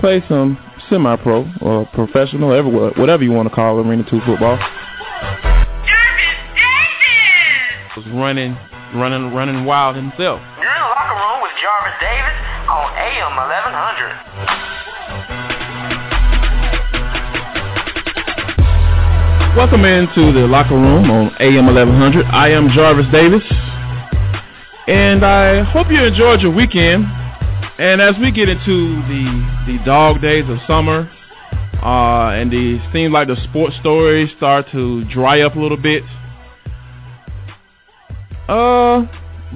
Play some semi-pro or professional, whatever you want to call Arena 2 football. Jarvis Davis! Was running, running, running wild himself. You're in the locker room with Jarvis Davis on AM 1100. Welcome into the locker room on AM 1100. I am Jarvis Davis, and I hope you enjoyed your weekend. And as we get into the the dog days of summer, uh, and the seems like the sports stories start to dry up a little bit. Uh,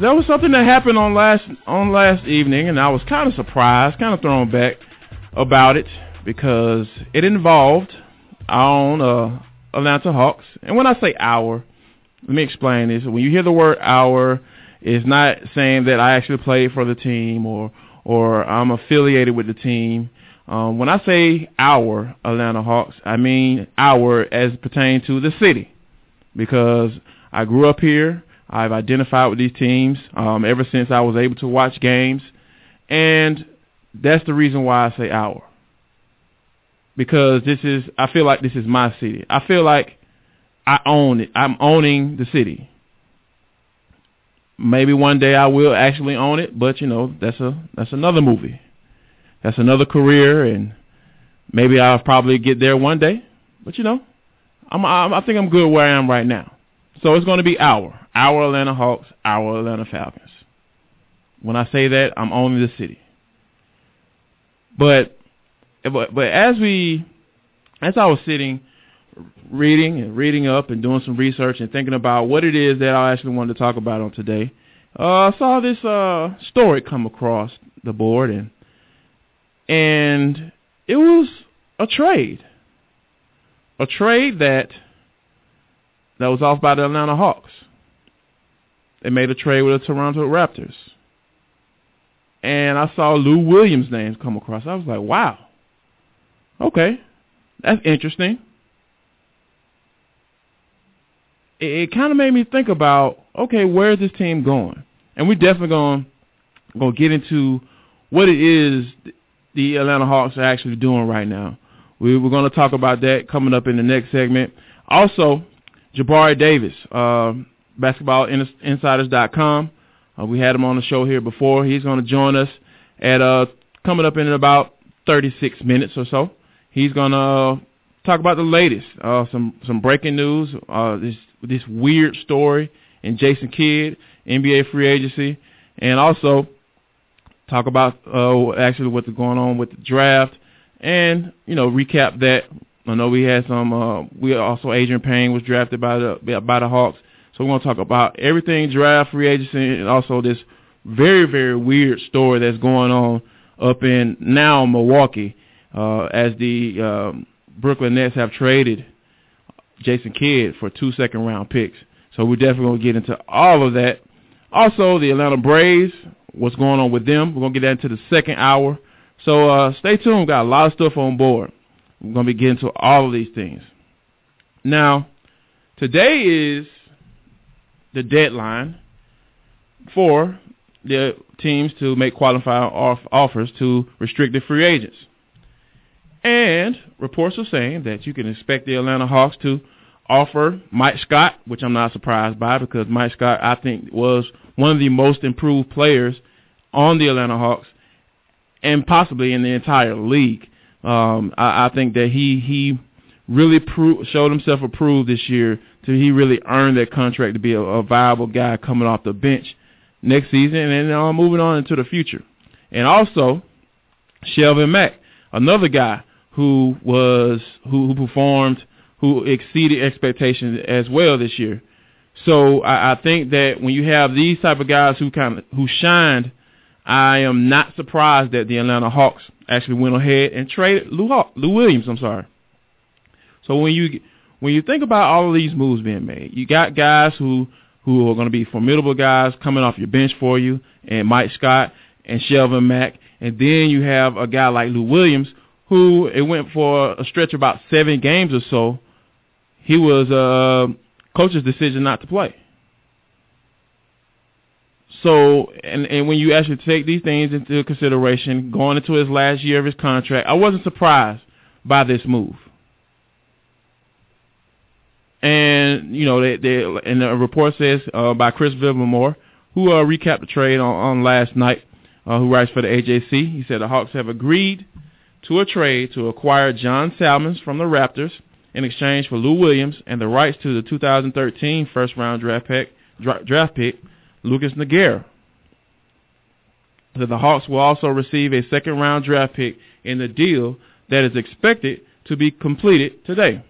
there was something that happened on last on last evening, and I was kind of surprised, kind of thrown back about it because it involved our own uh, Atlanta Hawks. And when I say our, let me explain this. When you hear the word our, it's not saying that I actually played for the team or or I'm affiliated with the team. Um, when I say our Atlanta Hawks, I mean our as pertains to the city because I grew up here. I've identified with these teams um, ever since I was able to watch games, and that's the reason why I say our. Because this is, I feel like this is my city. I feel like I own it. I'm owning the city. Maybe one day I will actually own it, but you know that's a that's another movie. That's another career, and maybe I'll probably get there one day. But you know, I'm, I'm I think I'm good where I am right now. So it's going to be our our Atlanta Hawks, our Atlanta Falcons. When I say that, I'm owning the city. But but but as we as I was sitting reading and reading up and doing some research and thinking about what it is that I actually wanted to talk about on today, uh, I saw this uh, story come across the board and and it was a trade, a trade that that was off by the Atlanta Hawks. They made a trade with the Toronto Raptors, and I saw Lou Williams' name come across. I was like, wow, okay, that's interesting. It, it kind of made me think about, okay, where's this team going? And we're definitely going to get into what it is the Atlanta Hawks are actually doing right now. We, we're going to talk about that coming up in the next segment. Also, Jabari Davis, uh, basketballinsiders.com. Uh, we had him on the show here before. He's going to join us at uh, coming up in about 36 minutes or so. He's going to talk about the latest, uh, some some breaking news, uh, this this weird story and Jason Kidd, NBA free agency, and also talk about uh, actually what's going on with the draft, and you know recap that. I know we had some. Uh, we also Adreian Payne was drafted by the by the Hawks, so we're going to talk about everything draft, free agency, and also this very very weird story that's going on up in now Milwaukee uh, as the um, Brooklyn Nets have traded Jason Kidd for two second round picks. So we're definitely going to get into all of that. Also, the Atlanta Braves, what's going on with them. We're going to get that into the second hour. So uh, stay tuned. We've got a lot of stuff on board. We're going to be getting to all of these things. Now, today is the deadline for the teams to make qualifying off offers to restricted free agents. And reports are saying that you can expect the Atlanta Hawks to offer Mike Scott, which I'm not surprised by because Mike Scott, I think, was one of the most improved players on the Atlanta Hawks and possibly in the entire league. Um, I, I think that he he really pro- showed himself approved this year. To he really earned that contract to be a, a viable guy coming off the bench next season and then uh, moving on into the future. And also, Shelvin Mack, another guy who was who, who performed who exceeded expectations as well this year. So I, I think that when you have these type of guys who kind of who shined, I am not surprised that the Atlanta Hawks actually went ahead and traded Lou, Haw- Lou Williams. I'm sorry. So when you when you think about all of these moves being made, you got guys who who are going to be formidable guys coming off your bench for you, and Mike Scott and Shelvin Mack, and then you have a guy like Lou Williams who it went for a stretch about seven games or so. He was a coach's decision not to play. So, and and when you actually take these things into consideration, going into his last year of his contract, I wasn't surprised by this move. And you know, they, they and the report says uh, by Chris Vivlamore, who uh, recapped the trade on, on last night, uh, who writes for the AJC. He said the Hawks have agreed to a trade to acquire John Salmons from the Raptors in exchange for Lou Williams and the rights to the 2013 first round draft pick, draft pick Lucas Nogueira. The Hawks will also receive a second round draft pick in the deal that is expected to be completed today.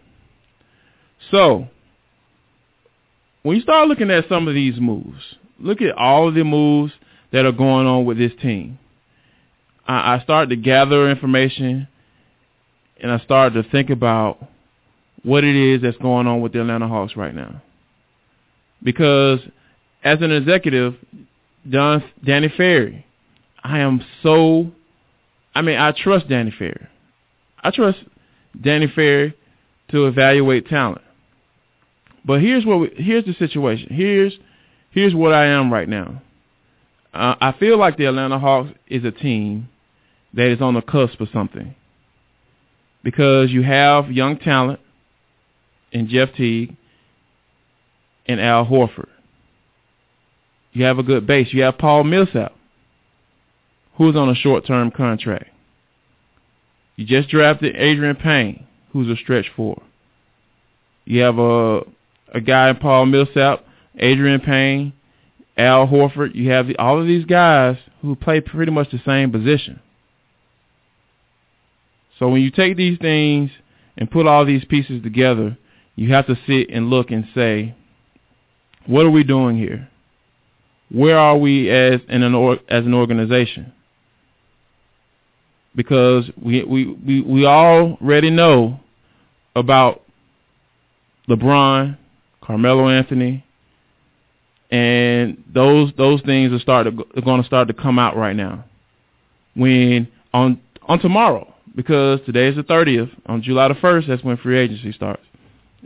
So, when you start looking at some of these moves, look at all of the moves that are going on with this team. I, I started to gather information and I started to think about what it is that's going on with the Atlanta Hawks right now. Because as an executive, Don, Danny Ferry, I am so, I mean, I trust Danny Ferry. I trust Danny Ferry to evaluate talent. But here's what we, here's the situation. Here's here's what I am right now. Uh, I feel like the Atlanta Hawks is a team that is on the cusp of something because you have young talent in Jeff Teague and Al Horford. You have a good base. You have Paul Millsap, who's on a short-term contract. You just drafted Adreian Payne, who's a stretch four. You have a a guy in Paul Millsap, Adreian Payne, Al Horford. You have all of these guys who play pretty much the same position. So when you take these things and put all these pieces together, you have to sit and look and say, what are we doing here? Where are we as an as an organization? Because we we we, we already know about LeBron, Carmelo Anthony, and those those things are start are going to start to come out right now. When on on tomorrow, because today is the 30th, on July the 1st, that's when free agency starts,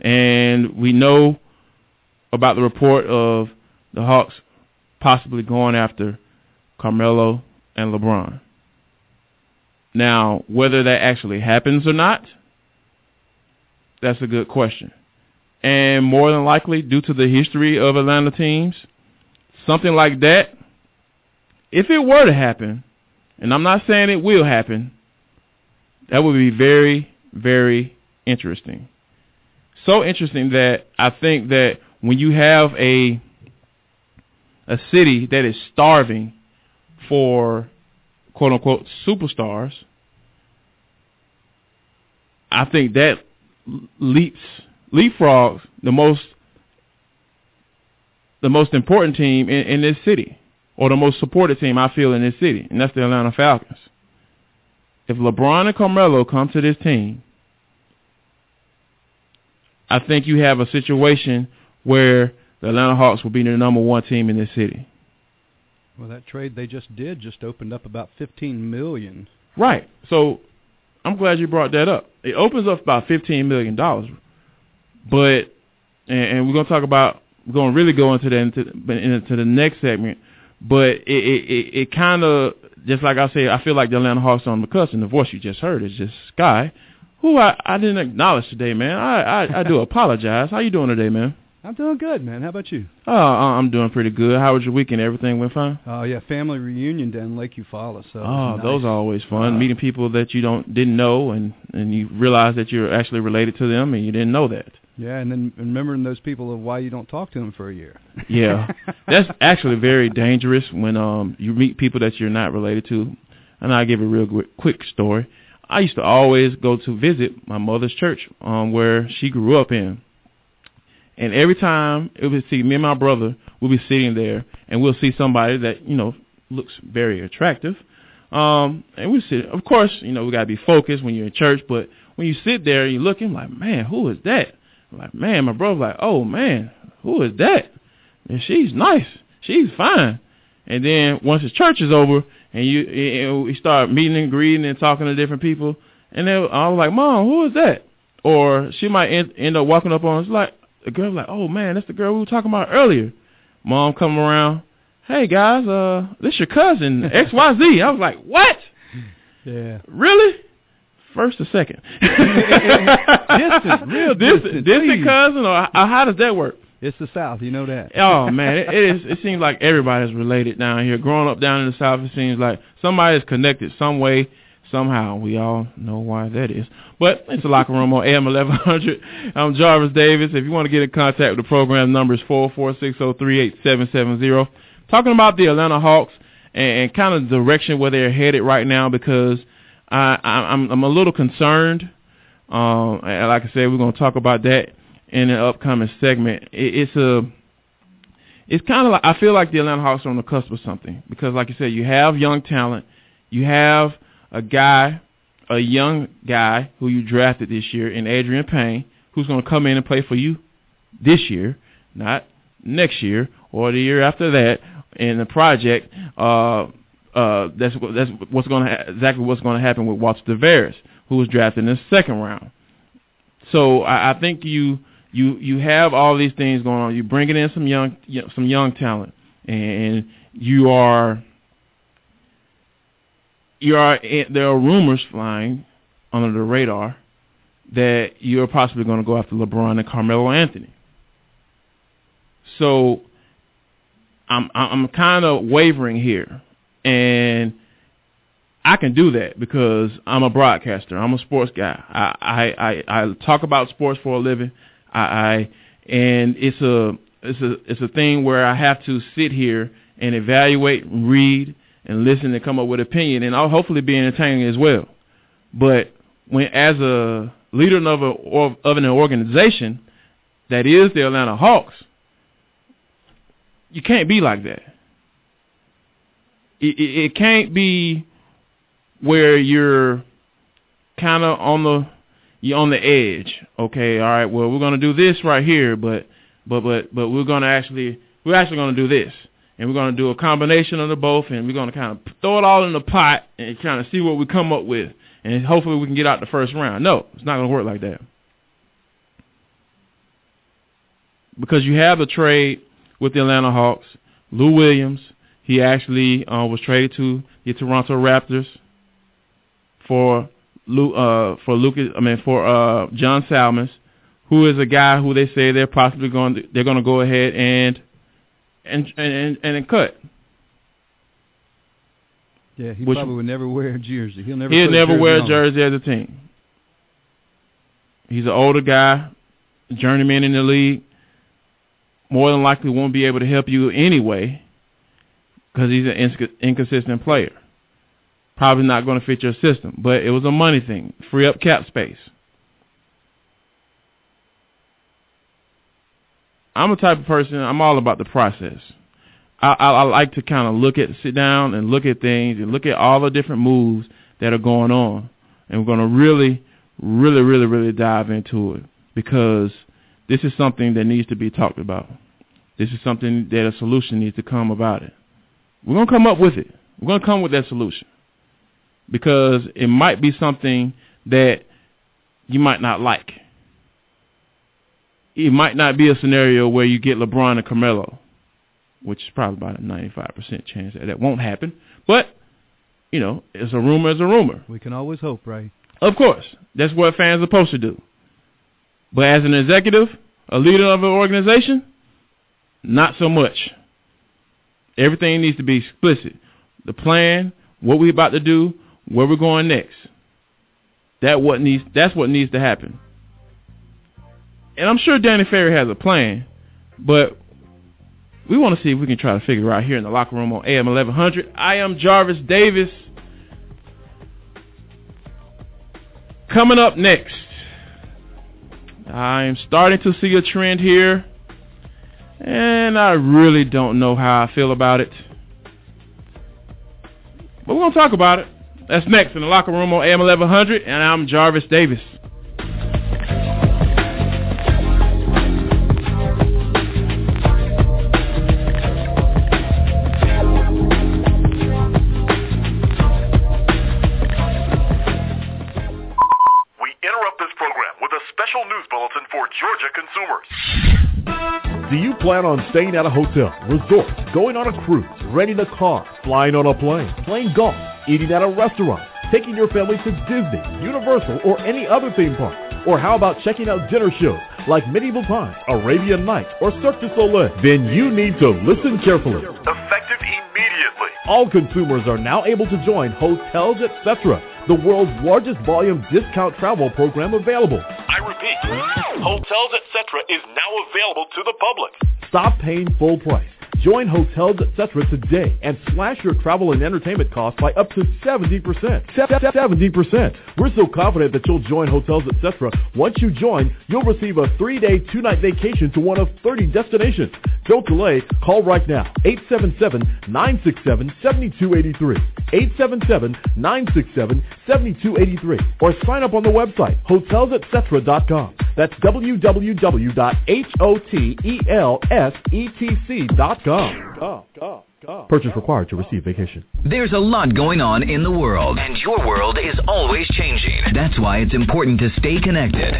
and we know about the report of the Hawks possibly going after Carmelo and LeBron. Now, whether that actually happens or not, that's a good question and more than likely, due to the history of Atlanta teams, something like that, if it were to happen, and I'm not saying it will happen, that would be very, very interesting. So interesting that I think that when you have a a city that is starving for quote unquote superstars, I think that leaps leapfrogs the most the most important team in, in this city, or the most supported team I feel in this city, and that's the Atlanta Falcons. If LeBron and Carmelo come to this team, I think you have a situation where the Atlanta Hawks will be the number one team in this city. Well, that trade they just did just opened up about fifteen million. Right. So I'm glad you brought that up. It opens up about fifteen million dollars but and, and we're gonna talk about we're gonna really go into that into, into the next segment. But it it, it, it kind of just like I say, I feel like the Atlanta Hawks on the cusp, and the voice you just heard is just Sky, who I, I didn't acknowledge today, man. I, I I do apologize. How you doing today, man? I'm doing good, man. How about you? Oh, I'm doing pretty good. How was your weekend? Everything went fine? Oh yeah, family reunion down Lake Eufaula. So oh, nice. those are always fun. Uh, Meeting people that you don't didn't know, and and you realize that you're actually related to them, and you didn't know that. Yeah, and then remembering those people of why you don't talk to them for a year. yeah, that's actually very dangerous when um you meet people that you're not related to. And I'll give a real quick story. I used to always go to visit my mother's church, um, where she grew up in. And every time it would see me and my brother, we'll be sitting there, and we'll see somebody that you know looks very attractive. Um, and we sit. Of course, you know we gotta be focused when you're in church, but when you sit there and you're I'm like, man, who is that? I'm like, man, my brother's like, oh man, who is that? And she's nice, she's fine. And then once the church is over and you and we start meeting and greeting and talking to different people, and then I was like, mom, who is that? Or she might end, end up walking up on us like the girl like, oh man, that's the girl we were talking about earlier. Mom come around, hey guys, uh, this your cousin X Y Z. I was like, what? Yeah. Really? First or second? distant, real distant, distant, distant cousin, or h- how does that work? It's the South, you know that. Oh man, it, it is. It seems like everybody's related down here. Growing up down in the South, it seems like somebody's connected some way, somehow. We all know why that is. But it's a locker room on AM 1100. I'm Jarvis Davis. If you want to get in contact with the program, number is four four six zero three eight seven seven zero. Talking about the Atlanta Hawks and, and kind of direction where they're headed right now because I, I I'm I'm a little concerned. Um, like I said, we're going to talk about that in an upcoming segment. It, it's a it's kind of like I feel like the Atlanta Hawks are on the cusp of something because, like you said, you have young talent, you have a guy, a young guy who you drafted this year in Adreian Payne, who's going to come in and play for you this year, not next year or the year after that in the project. Uh, uh, that's that's what's going to ha- exactly what's going to happen with Walter Tavares, who was drafted in the second round. So I, I think you you you have all these things going on. You're bringing in some young some young talent, and you are you are eh, there are rumors flying under the radar that you're possibly going to go after LeBron and Carmelo Anthony. So I'm I'm kind of wavering here, and I can do that because I'm a broadcaster. I'm a sports guy. I I I, I talk about sports for a living. I, and it's a it's a it's a thing where I have to sit here and evaluate, read, and listen, and come up with opinion, and I'll hopefully be entertaining as well. But when as a leader of a of an organization that is the Atlanta Hawks, you can't be like that. It, it, it can't be where you're kind of on the you're on the edge. Okay, all right. Well, we're gonna do this right here, but but but but we're gonna actually we're actually gonna do this, and we're gonna do a combination of the both, and we're gonna kind of throw it all in the pot and kind of see what we come up with, and hopefully we can get out the first round. No, it's not gonna work like that because you have a trade with the Atlanta Hawks. Lou Williams, he actually uh, was traded to the Toronto Raptors for Lu, uh, for Lucas. I mean for uh, John Salmons, who is a guy who they say they're possibly going to, they're going to go ahead and and and and, and cut. Yeah, he Which- probably would never wear a jersey. He'll never. He'll a never jersey wear a jersey as a team. He's an older guy, journeyman in the league. More than likely won't be able to help you anyway because he's an inc- inconsistent player. Probably not going to fit your system, but it was a money thing. Free up cap space. I'm a type of person, I'm all about the process. I, I, I like to kind of look at, sit down and look at things and look at all the different moves that are going on. And we're going to really, really, really, really dive into it because this is something that needs to be talked about. This is something that a solution needs to come about it. We're going to come up with it. We're going to come with that solution because it might be something that you might not like. It might not be a scenario where you get LeBron and Carmelo, which is probably about a 95% chance that that won't happen. But, you know, it's a rumor, it's a rumor. We can always hope, right? Of course. That's what fans are supposed to do. But as an executive, a leader of an organization, not so much. Everything needs to be explicit. The plan, what we're about to do, where we're going next. That what needs that's what needs to happen. And I'm sure Danny Ferry has a plan, but we want to see if we can try to figure out here in the locker room on AM 1100. I am Jarvis Davis. Coming up next, I'm starting to see a trend here, and I really don't know how I feel about it. But we're going to talk about it. That's next in the locker room on AM 1100, and I'm Jarvis Davis. We interrupt this program with a special news bulletin for Georgia consumers. Do you plan on staying at a hotel, resort, going on a cruise, renting a car, flying on a plane, playing golf, eating at a restaurant, taking your family to Disney, Universal, or any other theme park? Or how about checking out dinner shows like Medieval Times, Arabian Nights, or Cirque du Soleil? Then you need to listen carefully. Effective immediately. All consumers are now able to join Hotels Etc., the world's largest volume discount travel program available. I repeat, Hotels Etc. is now available to the public. Stop paying full price. Join Hotels Etc. today and slash your travel and entertainment costs by up to 70%. 70%. We're so confident that you'll join Hotels Etc. Once you join, you'll receive a three-day, two-night vacation to one of 30 destinations. Don't delay. Call right now. 877-967-7283. 877-967-7283. Or sign up on the website, hotelsetc.com. That's www.hotelsetc.com. Purchase required to receive vacation. There's a lot going on in the world, and your world is always changing. That's why it's important to stay connected.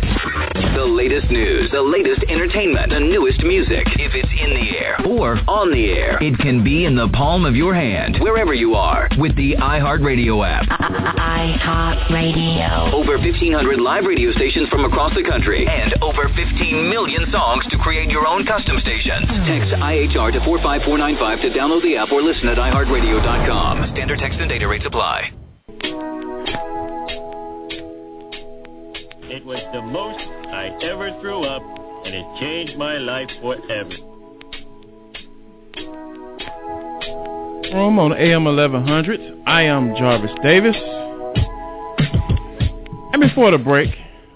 The latest news, the latest entertainment, the newest music. If it's in the air or on the air, it can be in the palm of your hand, wherever you are, with the iHeartRadio app. iHeartRadio. Over 1,500 live radio stations from across the country, and over 15 million songs to create your own custom stations. Text IHR to 45495 to download the app or listen at iHeartRadio.com. Standard text and data rates apply. It was the most I ever threw up, and it changed my life forever. Room on AM 1100. I am Jarvis Davis. And before the break,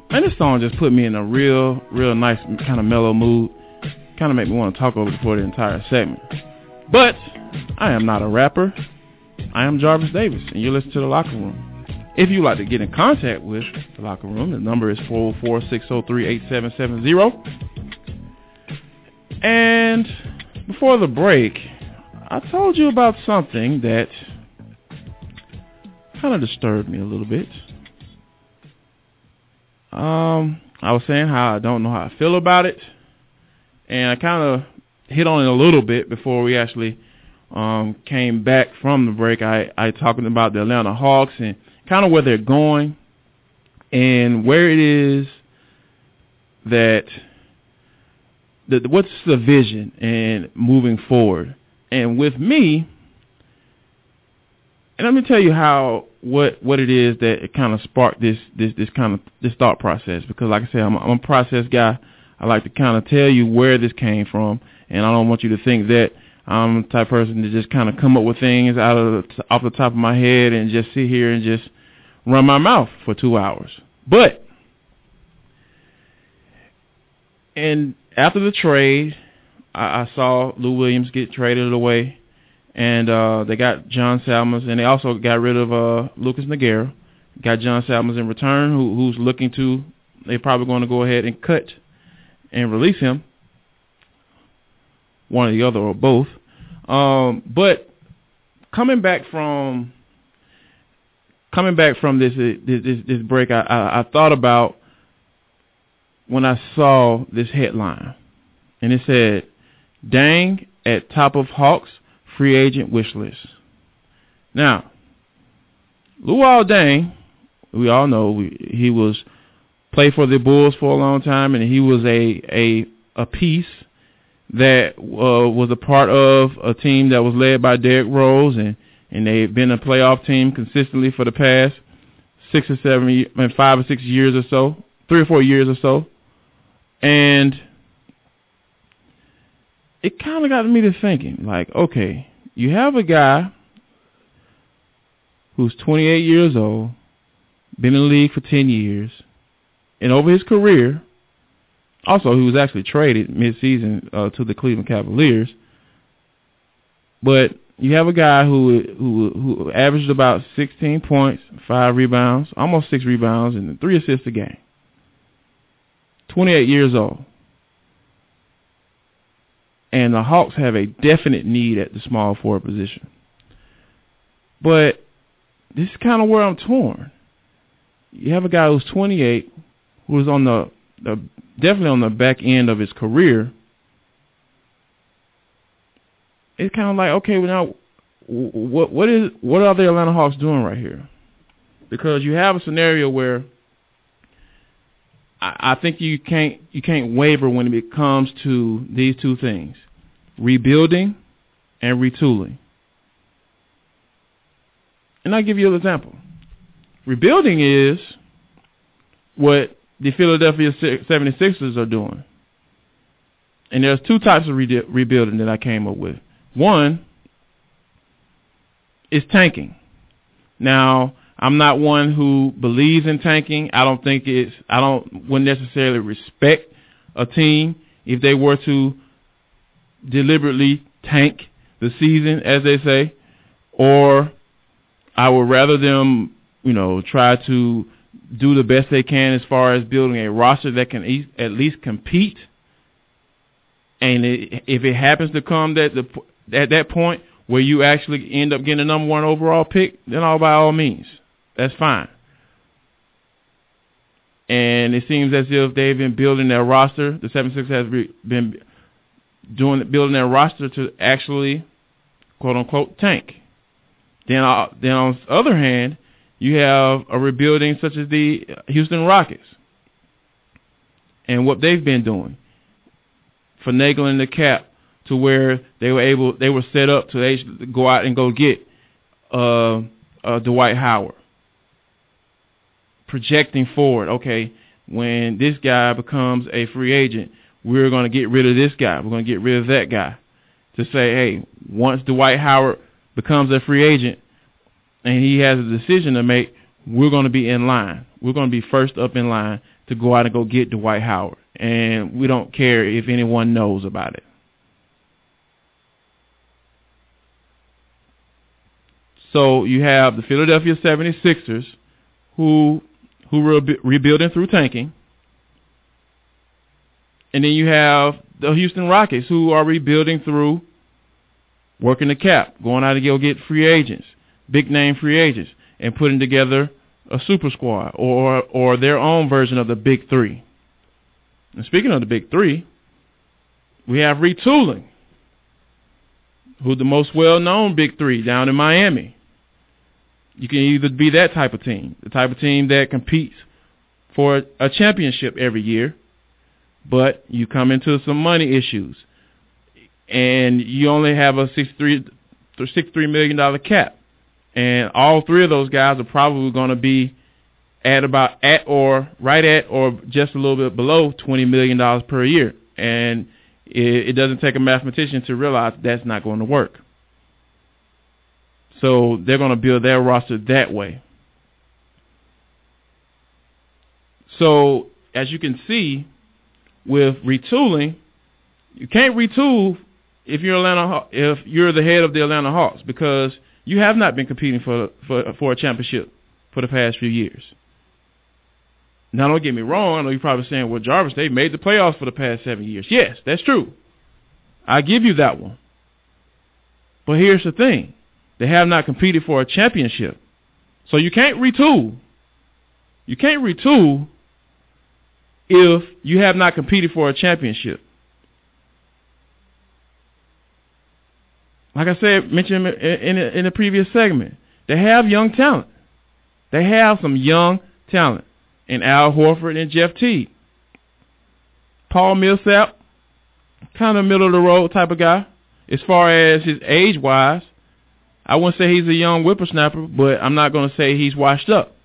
man, this song just put me in a real, real nice kind of mellow mood. Kind of make me want to talk over for the entire segment. But I am not a rapper. I am Jarvis Davis, and you listen to The Locker Room. If you'd like to get in contact with The Locker Room, the number is 404-603-8770. And before the break, I told you about something that kind of disturbed me a little bit. Um, I was saying how I don't know how I feel about it, and I kind of hit on it a little bit before we actually um, came back from the break. I I talking about the Atlanta Hawks and kind of where they're going and where it is that the what's the vision and moving forward. And with me, and let me tell you how what what it is that it kind of sparked this this this kind of this thought process because like I said I'm, I'm a process guy. I like to kind of tell you where this came from, and I don't want you to think that I'm the type of person to just kind of come up with things out of off the top of my head and just sit here and just run my mouth for two hours. But and after the trade, I, I saw Lou Williams get traded away, and uh, they got John Salmons, and they also got rid of uh, Lucas Nogueira. Got John Salmons in return, who, who's looking to. They're probably going to go ahead and cut and release him, one or the other or both. Um, but coming back from coming back from this this this break, I, I, I thought about when I saw this headline, and it said, "Deng at top of Hawks free agent wish list." Now, Luol Deng, we all know we, he was played for the Bulls for a long time, and he was a a a piece that uh, was a part of a team that was led by Derrick Rose, and and they've been a playoff team consistently for the past six or seven, I mean, five or six years or so, three or four years or so, and it kind of got me to thinking, like, okay, you have a guy who's 28 years old, been in the league for 10 years, and over his career, Also, he was actually traded midseason uh, to the Cleveland Cavaliers. But you have a guy who who who averaged about 16 points, five rebounds, almost six rebounds, and three assists a game. 28 years old. And the Hawks have a definite need at the small forward position. But this is kind of where I'm torn. You have a guy who's 28, who's on the, the definitely on the back end of his career. It's kind of like, okay, well now, what what is what are the Atlanta Hawks doing right here? Because you have a scenario where I, I think you can't you can't waver when it comes to these two things: rebuilding and retooling. And I'll give you an example. Rebuilding is what the Philadelphia 76ers are doing. And there's two types of re- rebuilding that I came up with. One is tanking. Now, I'm not one who believes in tanking. I don't think it's I don't wouldn't necessarily respect a team if they were to deliberately tank the season, as they say, or I would rather them, you know, try to do the best they can as far as building a roster that can at least compete. And it, if it happens to come that the at that point where you actually end up getting a number one overall pick, then all by all means, that's fine. And it seems as if they've been building their roster. The 76 has been doing building their roster to actually, quote unquote, tank. Then, uh, then on the other hand, you have a rebuilding such as the Houston Rockets and what they've been doing, finagling the cap to where they were able, they were set up to go out and go get uh, uh, Dwight Howard, projecting forward. Okay, when this guy becomes a free agent, we're going to get rid of this guy. We're going to get rid of that guy. To say, hey, once Dwight Howard becomes a free agent and he has a decision to make, we're going to be in line. We're going to be first up in line to go out and go get Dwight Howard. And we don't care if anyone knows about it. So you have the Philadelphia 76ers who who were rebuilding through tanking. And then you have the Houston Rockets who are rebuilding through working the cap, going out to go get free agents, big name free agents, and putting together a super squad or or their own version of the big three. And speaking of the big three, we have retooling, who the most well known big three down in Miami. You can either be that type of team, the type of team that competes for a championship every year, but you come into some money issues and you only have a $63, $63 million cap. And all three of those guys are probably going to be at about at or right at or just a little bit below $20 million per year. And it, it doesn't take a mathematician to realize that's not going to work. So they're going to build their roster that way. So as you can see, with retooling, you can't retool if you're Atlanta if you're the head of the Atlanta Hawks because you have not been competing for for for a championship for the past few years. Now don't get me wrong, I know you're probably saying, well Jarvis, they made the playoffs for the past seven years. Yes, that's true. I give you that one. But here's the thing. They have not competed for a championship. So you can't retool. You can't retool if you have not competed for a championship. Like I said, mentioned in, in, in the previous segment, they have young talent. They have some young talent in Al Horford and Jeff Teague. Paul Millsap, kind of middle of the road type of guy. As far as his age wise, I wouldn't say he's a young whippersnapper, but I'm not going to say he's washed up.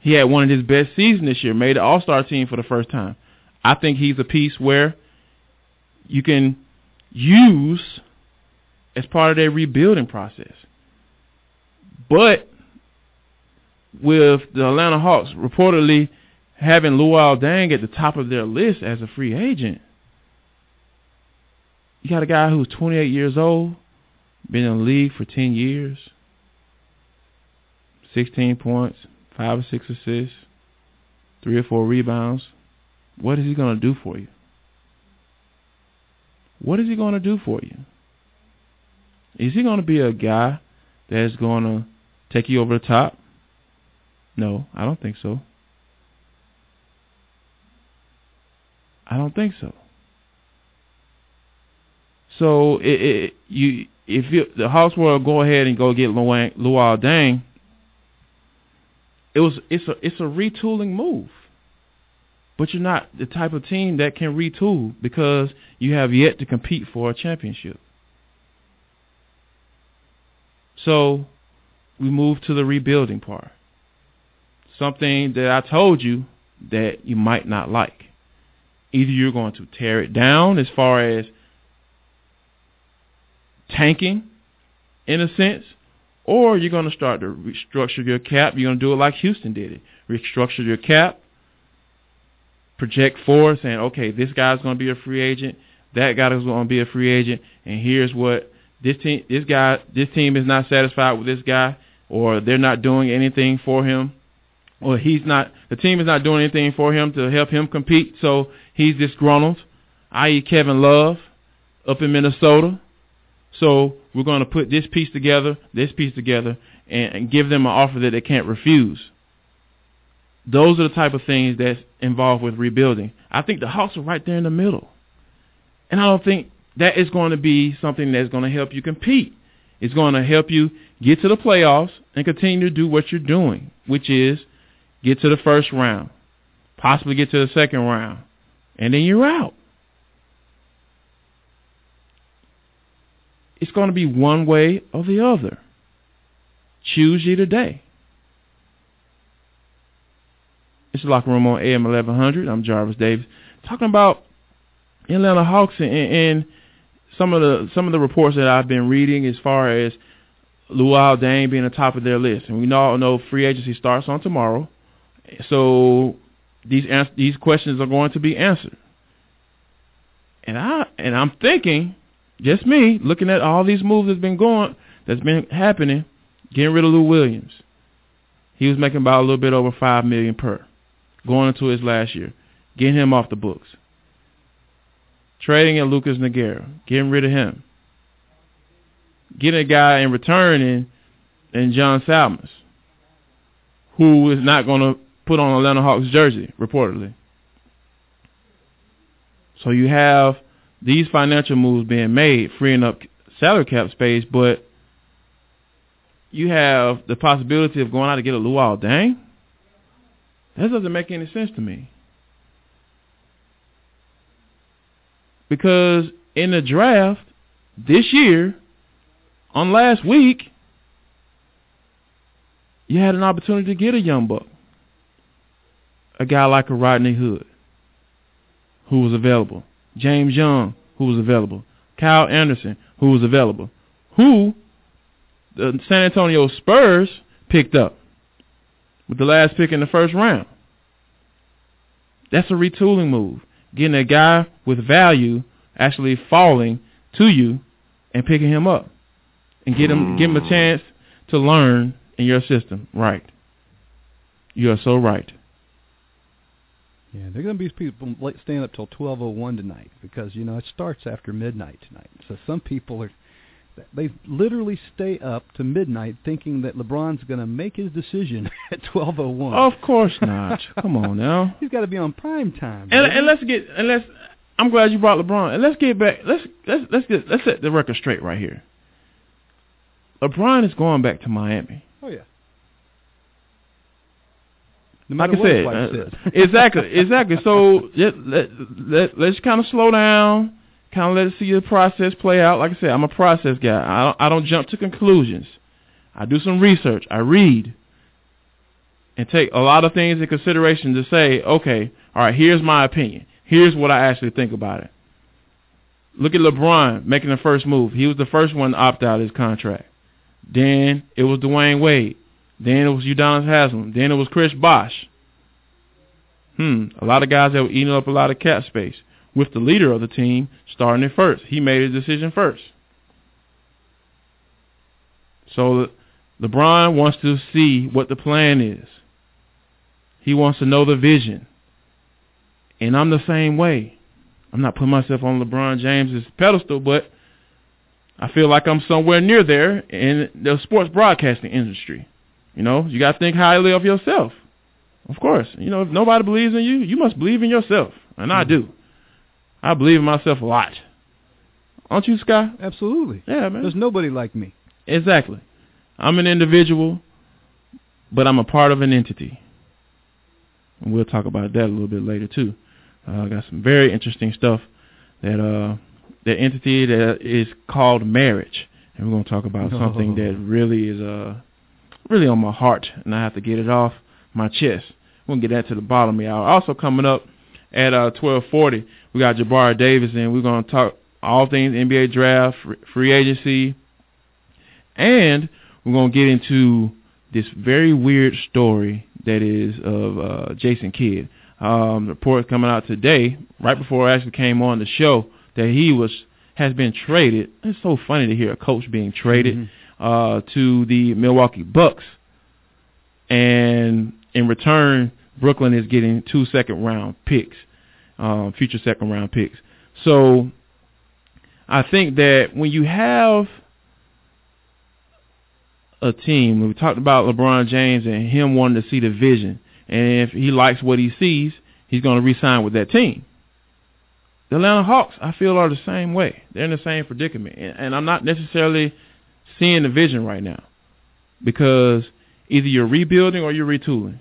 He had one of his best seasons this year, made the All-Star team for the first time. I think he's a piece where you can use as part of their rebuilding process. But with the Atlanta Hawks reportedly having Luol Deng at the top of their list as a free agent. You got a guy who's 28 years old, been in the league for 10 years, 16 points, five or six assists, three or four rebounds. What is he going to do for you? What is he going to do for you? Is he going to be a guy that's going to take you over the top? No, I don't think so. I don't think so. So it, it you if you, the Hawks were to go ahead and go get Luol Deng, it was it's a it's a retooling move. But you're not the type of team that can retool because you have yet to compete for a championship. So we move to the rebuilding part. Something that I told you that you might not like. Either you're going to tear it down as far as tanking in a sense, or you're going to start to restructure your cap. You're going to do it like Houston did it. Restructure your cap, project forward saying, okay, this guy's going to be a free agent, that guy is going to be a free agent, and here's what this team, this guy, this team is not satisfied with this guy, or they're not doing anything for him, or he's not, the team is not doing anything for him to help him compete, so he's disgruntled, i.e. Kevin Love up in Minnesota. So we're going to put this piece together, this piece together, and, and give them an offer that they can't refuse. Those are the type of things that's involved with rebuilding. I think the Hawks are right there in the middle. And I don't think that is going to be something that's going to help you compete. It's going to help you get to the playoffs and continue to do what you're doing, which is get to the first round, possibly get to the second round, and then you're out. It's going to be one way or the other. Choose you today. It's the locker room on AM 1100. I'm Jarvis Davis talking about Atlanta Hawks and, and some of the some of the reports that I've been reading as far as Luol Deng being the top of their list, and we all know free agency starts on tomorrow, so these these questions are going to be answered. And I and I'm thinking, just me looking at all these moves that's been going, that's been happening, getting rid of Lou Williams. He was making about a little bit over five million per, going into his last year, getting him off the books trading in Lucas Nogueira, getting rid of him, getting a guy in return in, in John Salmons, who is not going to put on a Atlanta Hawks jersey, reportedly. So you have these financial moves being made, freeing up salary cap space, but you have the possibility of going out to get a Luol Deng. That doesn't make any sense to me. Because in the draft this year, on last week, you had an opportunity to get a young buck. A guy like a Rodney Hood, who was available. James Young, who was available. Kyle Anderson, who was available. Who the San Antonio Spurs picked up with the last pick in the first round. That's a retooling move getting a guy with value actually falling to you and picking him up and get him give him a hmm. chance to learn in your system. Right. You are so right. Yeah, they're going to be people staying up till 12:01 tonight because you know it starts after midnight tonight. So some people are they literally stay up to midnight thinking that LeBron's going to make his decision at 12:01. Of course not. Come on now. He's got to be on prime time. And, and, let's get and let's. I'm glad you brought LeBron. And let's get back. Let's let's let's get let's set the record straight right here. LeBron is going back to Miami. Oh yeah. No like I said, uh, exactly, exactly. So let, let, let, let's kind of slow down kind of let it see the process play out. Like I said, I'm a process guy. I don't, I don't jump to conclusions. I do some research. I read and take a lot of things in consideration to say, okay, all right, here's my opinion. Here's what I actually think about it. Look at LeBron making the first move. He was the first one to opt out of his contract. Then it was Dwyane Wade. Then it was Udonis Haslem. Then it was Chris Bosh. hmm, a lot of guys that were eating up a lot of cap space. With the leader of the team starting it first, he made his decision first. So LeBron wants to see what the plan is. He wants to know the vision. And I'm the same way. I'm not putting myself on LeBron James's pedestal, but I feel like I'm somewhere near there in the sports broadcasting industry. You know, you got to think highly of yourself. Of course. You know, if nobody believes in you, you must believe in yourself. And I mm-hmm. do. I believe in myself a lot. Aren't you, Sky? Absolutely. Yeah, man. There's nobody like me. Exactly. I'm an individual, but I'm a part of an entity. And we'll talk about that a little bit later too. Uh, I got some very interesting stuff that uh that entity that is called marriage, and we're going to talk about something that really is uh really on my heart, and I have to get it off my chest. We're gonna get that to the bottom of the hour. Also coming up at uh 12:40, we got Jabari Davis, and we're gonna talk all things NBA draft, free agency, and we're gonna get into this very weird story that is of uh, Jason Kidd. Um, the report coming out today, right before I actually came on the show, that he was has been traded. It's so funny to hear a coach being traded mm-hmm. uh, to the Milwaukee Bucks, and in return, Brooklyn is getting two second round picks, um, future second round picks. So I think that when you have a team. We talked about LeBron James and him wanting to see the vision. And if he likes what he sees, he's going to re-sign with that team. The Atlanta Hawks, I feel, are the same way. They're in the same predicament. And I'm not necessarily seeing the vision right now because either you're rebuilding or you're retooling.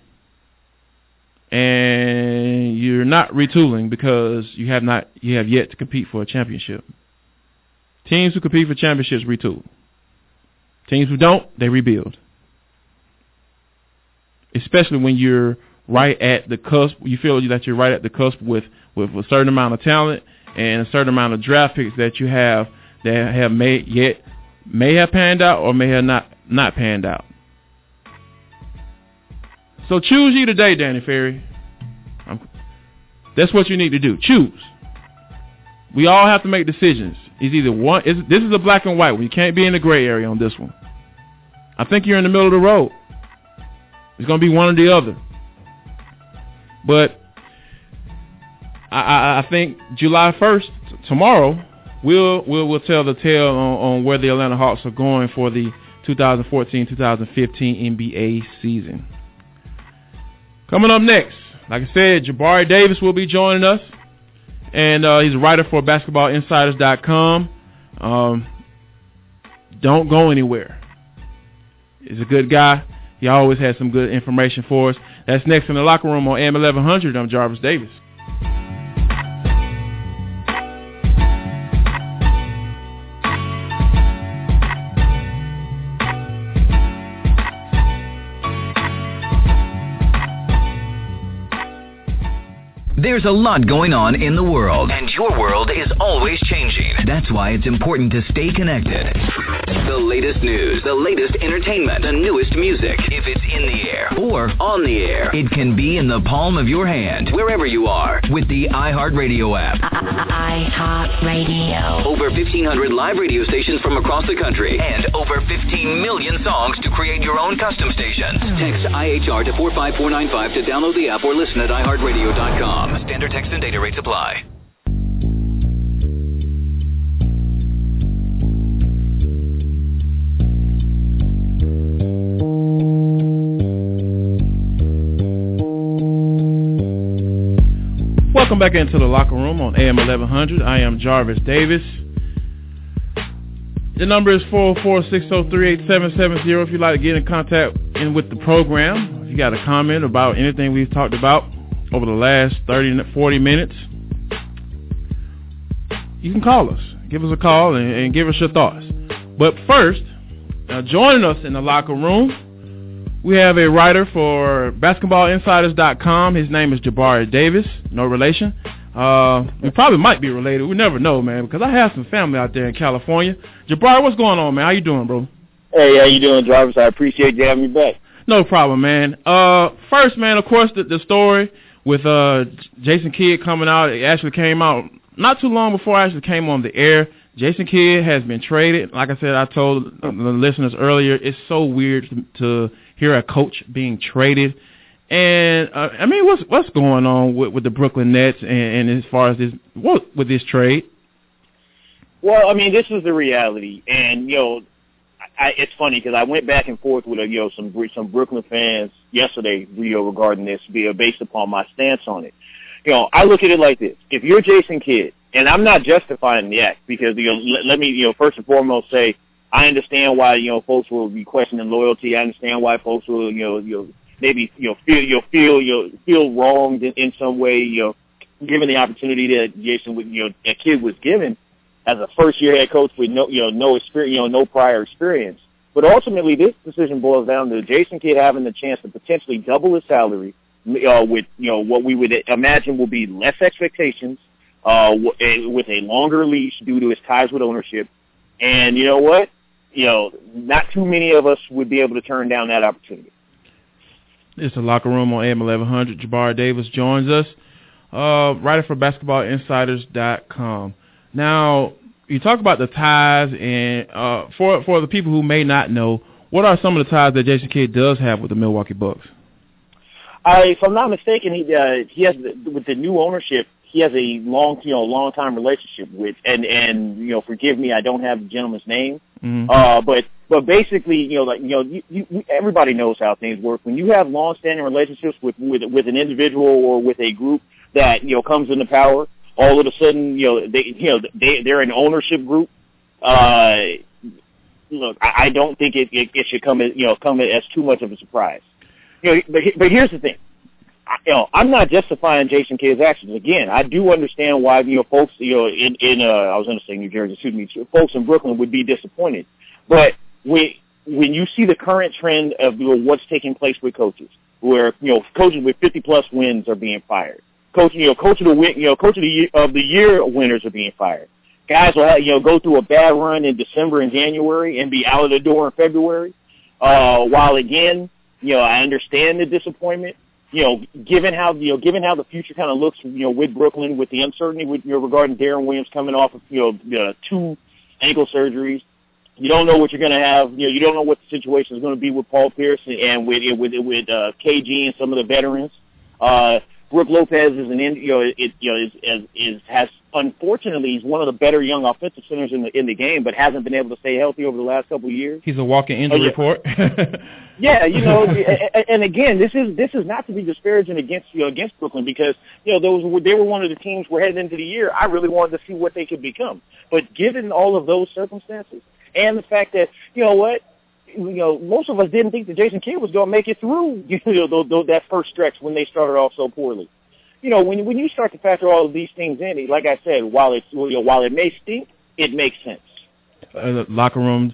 And you're not retooling because you have not you have yet to compete for a championship. Teams who compete for championships retool. Teams who don't, they rebuild. Especially when you're right at the cusp, you feel that you're right at the cusp with, with a certain amount of talent and a certain amount of draft picks that you have that have made yet may have panned out or may have not not panned out. So choose you today, Danny Ferry. I'm, that's what you need to do. Choose. We all have to make decisions. It's either one. It's, this is a black and white. We can't be in the gray area on this one. I think you're in the middle of the road. It's going to be one or the other. But I, I, I think July 1st, t- tomorrow, we'll, we'll we'll tell the tale on, on where the Atlanta Hawks are going for the 2014-2015 NBA season. Coming up next, like I said, Jabari Davis will be joining us, and uh, he's a writer for BasketballInsiders.com. Um, don't go anywhere. He's a good guy. He always has some good information for us. That's next in the locker room on AM 1100. I'm Jarvis Davis. There's a lot going on in the world, and your world is always changing. That's why it's important to stay connected. The latest news, the latest entertainment, the newest music. If it's in the air or on the air, it can be in the palm of your hand, wherever you are, with the iHeartRadio app. iHeartRadio. Over 1,500 live radio stations from across the country, and over 15 million songs to create your own custom stations. Text IHR to 45495 to download the app or listen at iHeartRadio.com. Standard text and data rates apply. Welcome back into the locker room on AM 1100. I am Jarvis Davis. The number is 446038770 if you'd like to get in contact in with the program. If you got a comment about anything we've talked about over the last 30 40 minutes, you can call us. Give us a call and, and give us your thoughts. But first, uh, joining us in the locker room, we have a writer for BasketballInsiders.com. His name is Jabari Davis. No relation. Uh, we probably might be related. We never know, man, because I have some family out there in California. Jabari, what's going on, man? How you doing, bro? Hey, how you doing, Jarvis? I appreciate you having me back. No problem, man. Uh, first, man, of course, the, the story with uh Jason Kidd coming out, it actually came out not too long before I actually came on the air. Jason Kidd has been traded. Like I said, I told the listeners earlier, it's so weird to, hear a coach being traded. And uh, I mean, what's what's going on with, with the Brooklyn Nets and, and as far as this what, with this trade? Well, I mean, this is the reality, and you know, I, it's funny because I went back and forth with uh, you know some some Brooklyn fans yesterday, know, regarding this, based upon my stance on it. You know, I look at it like this: if you're Jason Kidd, and I'm not justifying the act because you know, let, let me you know first and foremost say I understand why you know folks will be questioning loyalty. I understand why folks will you know you know maybe you know feel you'll feel you'll feel wronged in, in some way. You know, given the opportunity that Jason you know a kid was given as a first year head coach with no you know no experience you know no prior experience. But ultimately, this decision boils down to Jason Kidd having the chance to potentially double his salary uh, with you know what we would imagine will be less expectations, uh, with a longer leash due to his ties with ownership. And you know what? You know, not too many of us would be able to turn down that opportunity. It's the locker room on AM 1100. Jabari Davis joins us, uh, writer for BasketballInsiders.com. Now, you talk about the ties, and uh, for for the people who may not know, what are some of the ties that Jason Kidd does have with the Milwaukee Bucks? I, if I'm not mistaken, he uh, he has with the new ownership. He has a long, you know, long time relationship with, and and you know, forgive me, I don't have the gentleman's name, mm-hmm. uh, but but basically, you know, like you know, you, you, everybody knows how things work. When you have long-standing relationships with with with an individual or with a group that you know comes into power, all of a sudden, you know, they you know they they're an ownership group. Uh, look, I, I don't think it, it it should come as you know come as too much of a surprise. You know, but but here's the thing. I, you know, I'm not justifying Jason Kidd's actions. Again, I do understand why you know folks you know in in uh, I was going to say New Jersey, excuse me, folks in Brooklyn would be disappointed. But when when you see the current trend of you know, what's taking place with coaches, where you know coaches with 50 plus wins are being fired, coach you know coach of the win, you know coach of the year, of the year winners are being fired. Guys will have, you know go through a bad run in December and January and be out of the door in February. Uh, while again, you know I understand the disappointment. You know, given how you know, given how the future kind of looks, you know, with Brooklyn, with the uncertainty with you know regarding Deron Williams coming off of you know uh, two ankle surgeries, you don't know what you're going to have. You know, you don't know what the situation is going to be with Paul Pierce and with with with uh, KG and some of the veterans. Uh, Brook Lopez is an you know it you know is, is is has unfortunately he's one of the better young offensive centers in the in the game, but hasn't been able to stay healthy over the last couple of years. He's a walking injury Oh, yeah. report. Yeah, you know, and- and again, this is this is not to be disparaging against you know against Brooklyn because you know those were they were one of the teams we're heading into the year. I really wanted to see what they could become, but given all of those circumstances and the fact that you know what, you know, most of us didn't think that Jason Kidd was going to make it through you know that first stretch when they started off so poorly. You know, when when you start to factor all of these things in, like I said, while it's you know, while it may stink, it makes sense. uh, locker room.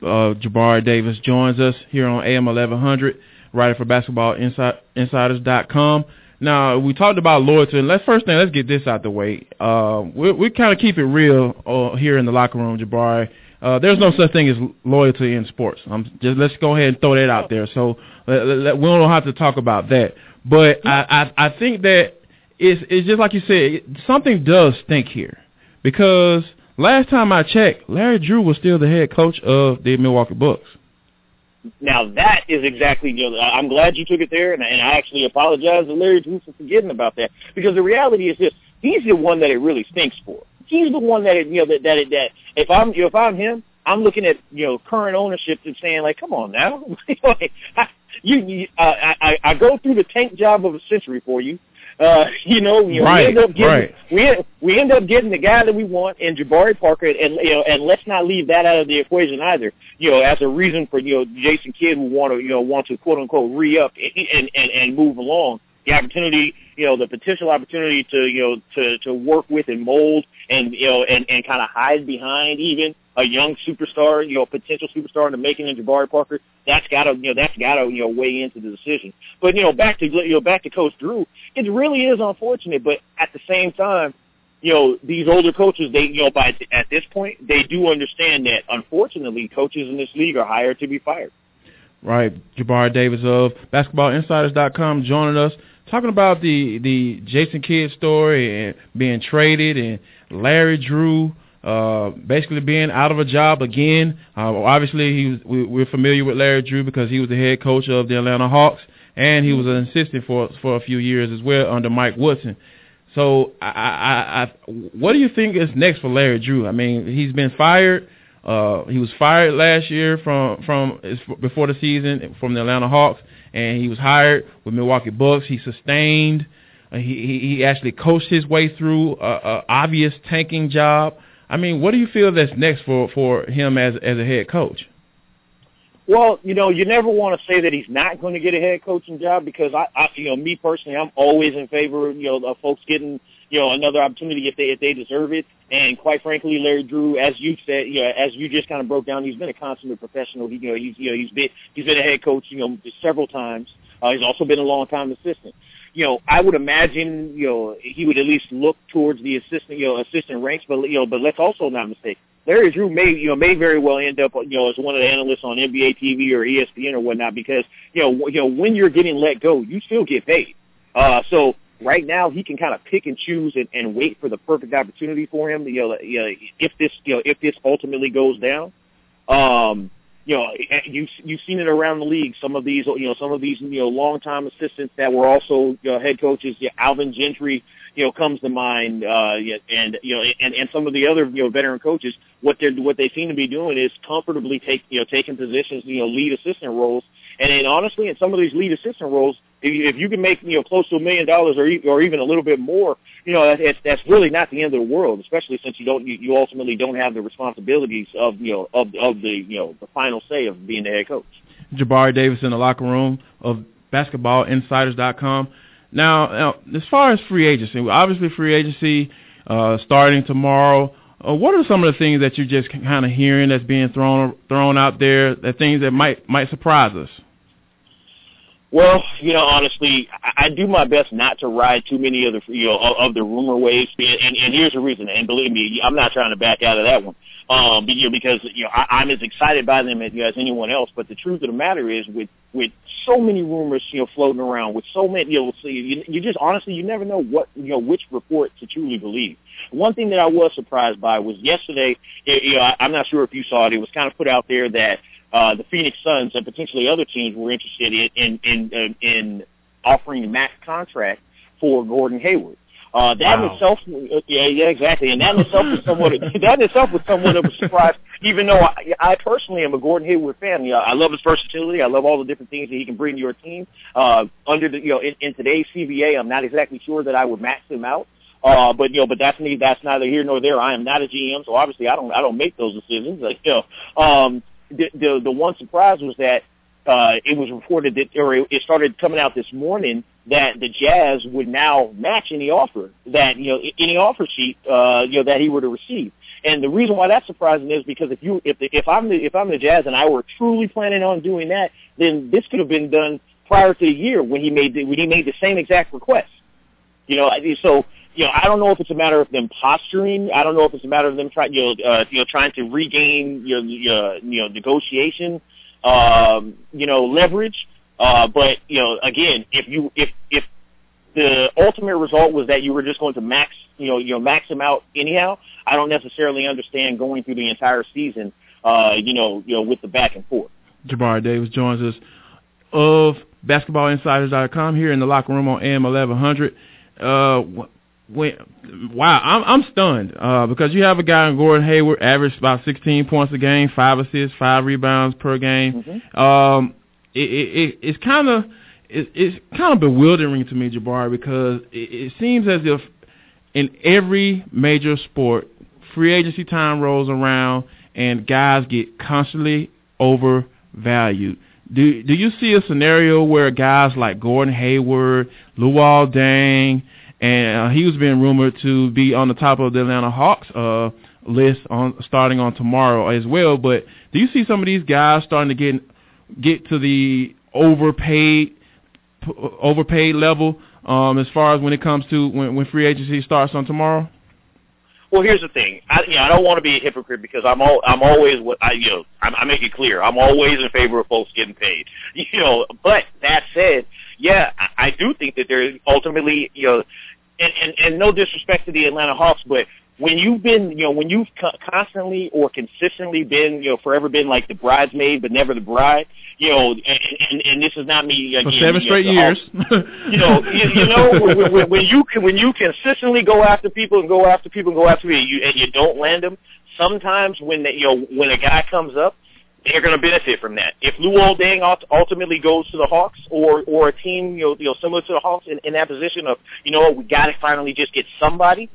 Uh, Jabari Davis joins us here on AM 1100, writer for BasketballInsiders.com. Now we talked about loyalty, let's first thing let's get this out the way. Uh, we we kind of keep it real uh, here in the locker room, Jabari. Uh, there's no such thing as loyalty in sports. Um, just let's go ahead and throw that out there. So let, we don't have to talk about that. But I, I I think that it's it's just like you said, something does stink here because last time I checked, Larry Drew was still the head coach of the Milwaukee Bucks. Now that is exactly. You know, I'm glad you took it there, and, and I actually apologize to Larry Drew for forgetting about that because the reality is this: he's the one that it really stinks for. He's the one that you know that that, that if I'm you know, if I'm him, I'm looking at you know current ownership and saying like, come on now, you, you uh, I, I go through the tank job of a century for you. Uh, you know, you know Right, we end up getting right. we we end up getting the guy that we want in Jabari Parker, and you know, and let's not leave that out of the equation either. You know, as a reason for you know Jason Kidd who want to you know want to quote unquote re up and and and move along. The opportunity, you know, the potential opportunity to you know to to work with and mold and you know and and kind of hide behind even a young superstar, you know, potential superstar in the making in Jabari Parker. That's got to you know that's got to you know weigh into the decision. But you know back to you know back to Coach Drew, it really is unfortunate. But at the same time, you know, these older coaches, they, you know, by at this point, they do understand that unfortunately, coaches in this league are hired to be fired. Right, Jabari Davis of BasketballInsiders.com joining us, talking about the the Jason Kidd story and being traded and Larry Drew uh, basically being out of a job again. Uh, obviously, he was, we, we're familiar with Larry Drew because he was the head coach of the Atlanta Hawks, and he was an assistant for for a few years as well under Mike Woodson. So, I, I, I, what do you think is next for Larry Drew? I mean, he's been fired. Uh, he was fired last year from from before the season from the Atlanta Hawks, and he was hired with Milwaukee Bucks. He sustained. Uh, he he actually coached his way through a, a obvious tanking job. I mean, what do you feel that's next for for him as as a head coach? Well, you know, you never want to say that he's not going to get a head coaching job because I, I, you know, me personally, I'm always in favor, of you know, of folks getting, you know, another opportunity if they if they deserve it. And quite frankly, Larry Drew, as you said, you know, as you just kind of broke down, he's been a consummate professional. He, you know, he's you know he's been he's been a head coach, you know, several times. Uh, he's also been a long time assistant you know, I would imagine, you know, he would at least look towards the assistant, you know, assistant ranks. But you know, but let's also not mistake. Larry Drew may, you know, may very well end up, you know, as one of the analysts on NBA TV or ESPN or whatnot, because you know, you know, when you're getting let go, you still get paid. Uh, so right now he can kind of pick and choose and, and wait for the perfect opportunity for him. You know, you know, if this, you know, if this ultimately goes down. Um, you know, you you've seen it around the league. Some of these, you know, some of these, you know, longtime assistants that were also you know, head coaches. Yeah, Alvin Gentry, you know, comes to mind, uh, and you know, and and some of the other you know veteran coaches. What they're what they seem to be doing is comfortably take you know taking positions, you know, lead assistant roles. And then honestly, in some of these lead assistant roles, if you, can make you know close to a million dollars or or even a little bit more, you know that's that's really not the end of the world. Especially since you don't you, you ultimately don't have the responsibilities of you know of of the you know the final say of being the head coach. Jabari Davis in the locker room of BasketballInsiders.com. Now, now, as far as free agency, obviously free agency uh, starting tomorrow. Uh, what are some of the things that you're just kind of hearing that's being thrown thrown out there? That things that might might surprise us. Well, you know, honestly, I, I do my best not to ride too many of the you know of the rumor waves, and, and, and here's the reason. And believe me, I'm not trying to back out of that one, um, but, you know, because you know I, I'm as excited by them as, you know, as anyone else. But the truth of the matter is, with with so many rumors, you know, floating around, with so many, you know, so you, you just honestly, you never know what you know which report to truly believe. One thing that I was surprised by was yesterday. You know, I, I'm not sure if you saw it. It was kind of put out there that uh, the Phoenix Suns and potentially other teams were interested in in in, in offering a max contract for Gordon Hayward. Uh, that wow. in itself, yeah, yeah, exactly, and that in itself was somewhat, that in itself was somewhat of a surprise. Even though I, I personally am a Gordon Hayward fan, you know, I love his versatility. I love all the different things that he can bring to your team. Uh, under the, you know, in, in today's CBA, I'm not exactly sure that I would max him out. Uh, but you know, but that's me. That's neither here nor there. I am not a GM, so obviously I don't I don't make those decisions. Like you know, um, the, the the one surprise was that uh, it was reported that, or it started coming out this morning that the Jazz would now match any offer that you know any offer sheet uh, you know that he were to receive. And the reason why that's surprising is because if you if the, if I'm the, if I'm the Jazz and I were truly planning on doing that, then this could have been done prior to the year when he made the, when he made the same exact request. You know, so you know, I don't know if it's a matter of them posturing. I don't know if it's a matter of them trying, you know, uh, you know, trying to regain, you know, your, you know, negotiation, um, you know, leverage. Uh, but you know, again, if you if if the ultimate result was that you were just going to max, you know, you know, max them out anyhow, I don't necessarily understand going through the entire season, uh, you know, you know, with the back and forth. Jabari Davis joins us of BasketballInsiders.com here in the locker room on AM 1100. Uh, when wow, I'm I'm stunned uh, because you have a guy in Gordon Hayward averaged about 16 points a game, five assists, five rebounds per game. Mm-hmm. Um, it, it, it it's kind of it, it's kind of bewildering to me, Jabari, because it, it seems as if in every major sport, free agency time rolls around and guys get constantly overvalued. Do do you see a scenario where guys like Gordon Hayward, Luol Deng, and uh, he was being rumored to be on the top of the Atlanta Hawks uh, list on starting on tomorrow as well. But do you see some of these guys starting to get get to the overpaid overpaid level um, as far as when it comes to when, when free agency starts on tomorrow? Well, here's the thing. I, you know, I don't want to be a hypocrite because I'm all, I'm always what I, you know, I, I make it clear. I'm always in favor of folks getting paid. You know, but that said, yeah, I, I do think that there ultimately, you know, and, and and no disrespect to the Atlanta Hawks, but when you've been, you know, when you've co- constantly or consistently been, you know, forever been like the bridesmaid but never the bride, you know, and, and, and this is not me again, For seven you straight know, years. you know, you, you know, when, when, when you can, when you consistently go after people and go after people and go after people, and you, and you don't land them. Sometimes when the, you know when a guy comes up, they're going to benefit from that. If Luol Deng ultimately goes to the Hawks or or a team you know you know similar to the Hawks in, in that position of you know what we got to finally just get somebody,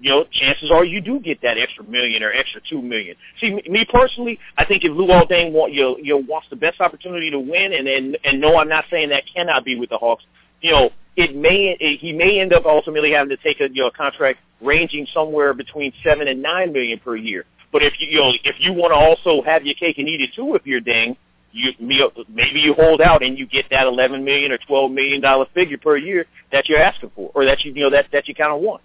you know, chances are you do get that extra million or extra two million. See, me, personally, I think if Luol Deng want you know, wants the best opportunity to win, and and and no, I'm not saying that cannot be with the Hawks. You know, it may it, he may end up ultimately having to take a you know contract ranging somewhere between seven and nine million per year. But if you, you know if you want to also have your cake and eat it too, if you're Deng, you maybe you hold out and you get that eleven million or twelve million dollar figure per year that you're asking for, or that you you know that that you kind of want.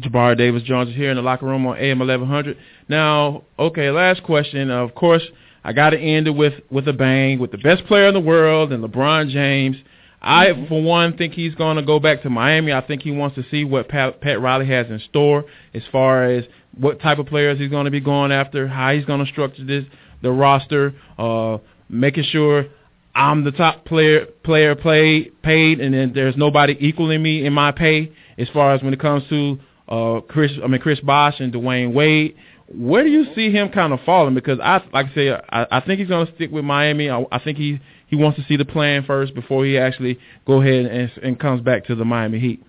Jabari Davis Jones is here in the locker room on AM 1100. Now, okay, last question. Of course, I got to end it with with a bang with the best player in the world and LeBron James. I, for one, think he's going to go back to Miami. I think he wants to see what Pat, Pat Riley has in store as far as what type of players he's going to be going after, how he's going to structure this, the roster, uh, making sure I'm the top player player paid, paid, and then there's nobody equaling me in my pay as far as when it comes to uh, Chris. I mean Chris Bosh and Dwyane Wade. Where do you see him kind of falling? Because I, like I say, I, I think he's going to stick with Miami. I, I think he he wants to see the plan first before he actually go ahead and, and comes back to the Miami Heat.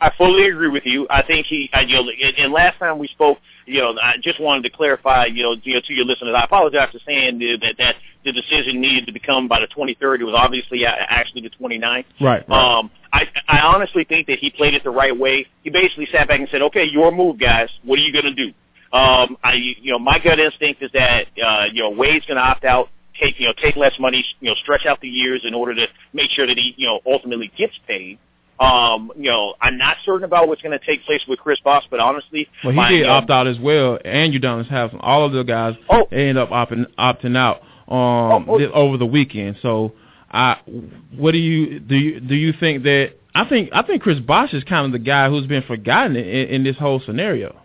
I fully agree with you. I think he, I, you know, and last time we spoke, you know, I just wanted to clarify, you know, you know to your listeners, I apologize for saying that that the decision needed to become by the 23rd. It was obviously actually the 29th. Right. right. Um, I, I honestly think that he played it the right way. He basically sat back and said, "Okay, your move, guys. What are you going to do?" Um, I, you know, my gut instinct is that, uh, you know, Wade's going to opt out take you know take less money, you know, stretch out the years in order to make sure that he you know ultimately gets paid. Um, you know, I'm not certain about what's going to take place with Chris Bosh, but honestly, well, he my, did know, opt out as well, and Udonis have all of the guys oh. end up opting opting out um oh, oh. over the weekend. So, I what do you do? You, do you think that? I think I think Chris Bosh is kind of the guy who's been forgotten in, in this whole scenario.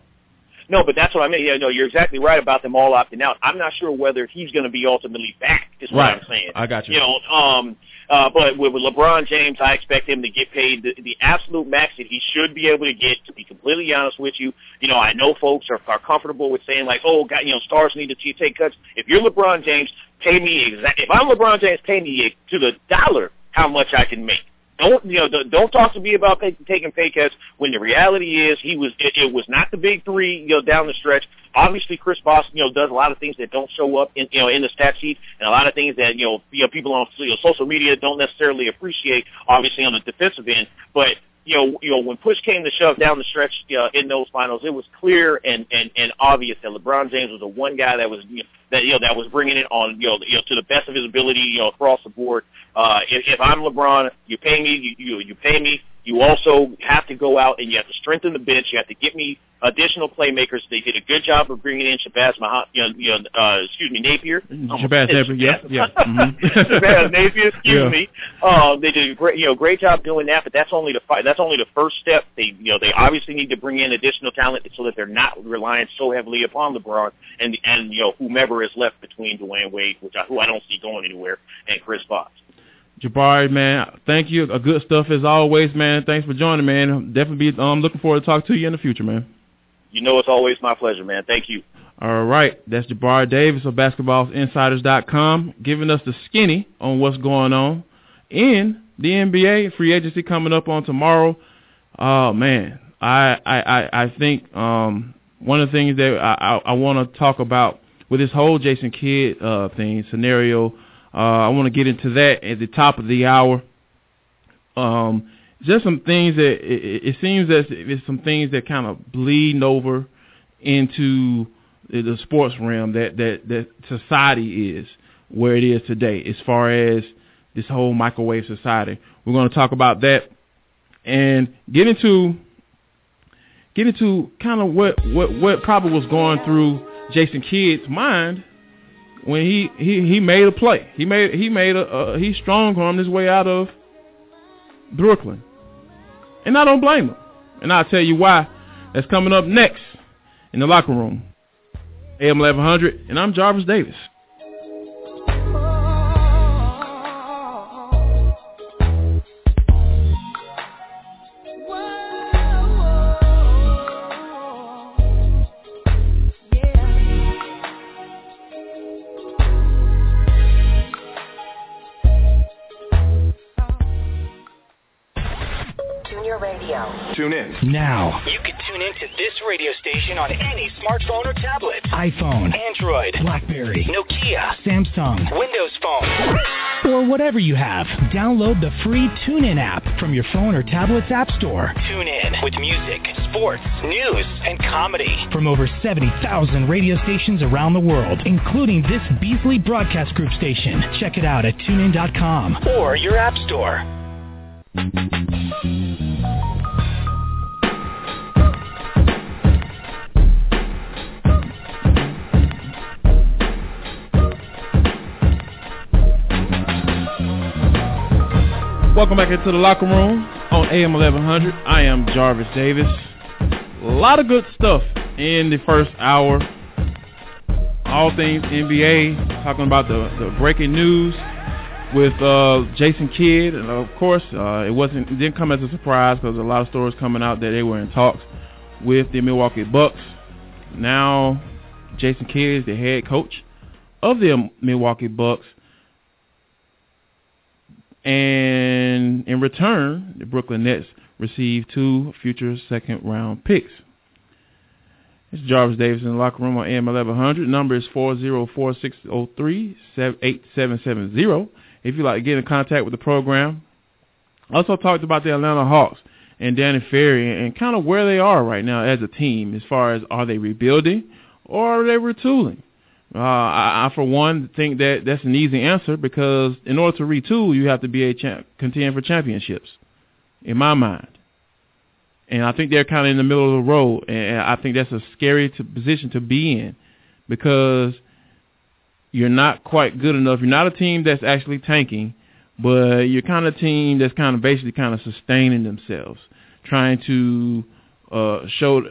No, but that's what I mean. Yeah, no, you're exactly right about them all opting out. I'm not sure whether he's going to be ultimately back. Is what right. I'm saying. I got you. You know, um, uh, but with, with LeBron James, I expect him to get paid the, the absolute max that he should be able to get. To be completely honest with you, you know, I know folks are, are comfortable with saying like, oh, God, you know, stars need to take cuts. If you're LeBron James, pay me exact. If I'm LeBron James, pay me to the dollar how much I can make. Don't you know? Don't talk to me about pay, taking pay cuts when the reality is he was. It, it was not the big three. You know, down the stretch. Obviously, Chris Bosh, you know, does a lot of things that don't show up in you know in the stat sheet, and a lot of things that you know, you know people on you know, social media don't necessarily appreciate. Obviously, on the defensive end, but you know, you know, when push came to shove down the stretch uh, in those finals, it was clear and, and and obvious that LeBron James was the one guy that was you know, that you know that was bringing it on you know, you know to the best of his ability you know across the board. Uh, if, if I'm LeBron, you pay me, you, you you pay me. You also have to go out and you have to strengthen the bench. You have to get me additional playmakers. They did a good job of bringing in Shabazz, Mah- you know, you know, uh, excuse me, Napier. Shabazz Napier, yeah, yeah. Mm-hmm. Shabazz Napier, excuse Yeah. me. Uh, they did a great, you know, great job doing that. But that's only the fi- that's only the first step. They, you know, they obviously need to bring in additional talent so that they're not relying so heavily upon LeBron and and you know whomever is left between Dwyane Wade, which I, who I don't see going anywhere, and Chris Bosh. Jabari, man, thank you. A good stuff as always, man. Thanks for joining, man. Definitely be um looking forward to talk to you in the future, man. You know, it's always my pleasure, man. Thank you. All right, that's Jabari Davis of BasketballInsiders.com giving us the skinny on what's going on in the NBA. Free agency coming up on tomorrow. Oh man, I I I, I think um one of the things that I I, I want to talk about with this whole Jason Kidd uh thing scenario. Uh, I want to get into that at the top of the hour. Um, just some things that it, it seems if it's some things that kind of bleeding over into the, the sports realm that, that that society is where it is today as far as this whole microwave society. We're going to talk about that and get into get into kind of what what what probably was going through Jason Kidd's mind when he he he made a play. He made he made a uh, he strong armed his way out of Brooklyn, and I don't blame him. And I'll tell you why. That's coming up next in the locker room. AM 1100, and I'm Jarvis Davis. Tune in. Now. You can tune in to this radio station on any smartphone or tablet. iPhone. Android. Blackberry. Nokia. Samsung. Windows Phone. Or whatever you have. Download the free TuneIn app from your phone or tablet's app store. Tune in with music, sports, news, and comedy. From over 70,000 radio stations around the world, including this Beasley Broadcast Group station. Check it out at tunein.com. Or your app store. Welcome back into the locker room on AM 1100. I am Jarvis Davis. A lot of good stuff in the first hour. All things NBA, talking about the, the breaking news with uh, Jason Kidd, and of course, uh, it wasn't it didn't come as a surprise because a lot of stories coming out that they were in talks with the Milwaukee Bucks. Now, Jason Kidd is the head coach of the Milwaukee Bucks. And in return, the Brooklyn Nets received two future second round picks. It's Jarvis Davis in the locker room on AM 1100. Number is 404-603-8770. If you'd like to get in contact with the program. Also talked about the Atlanta Hawks and Danny Ferry and kind of where they are right now as a team as far as are they rebuilding or are they retooling? Uh, I, I, for one, think that that's an easy answer because in order to retool, you have to be a champ, contend for championships, in my mind. And I think they're kind of in the middle of the road, and I think that's a scary to, position to be in because you're not quite good enough. You're not a team that's actually tanking, but you're kind of a team that's kind of basically kind of sustaining themselves, trying to uh, show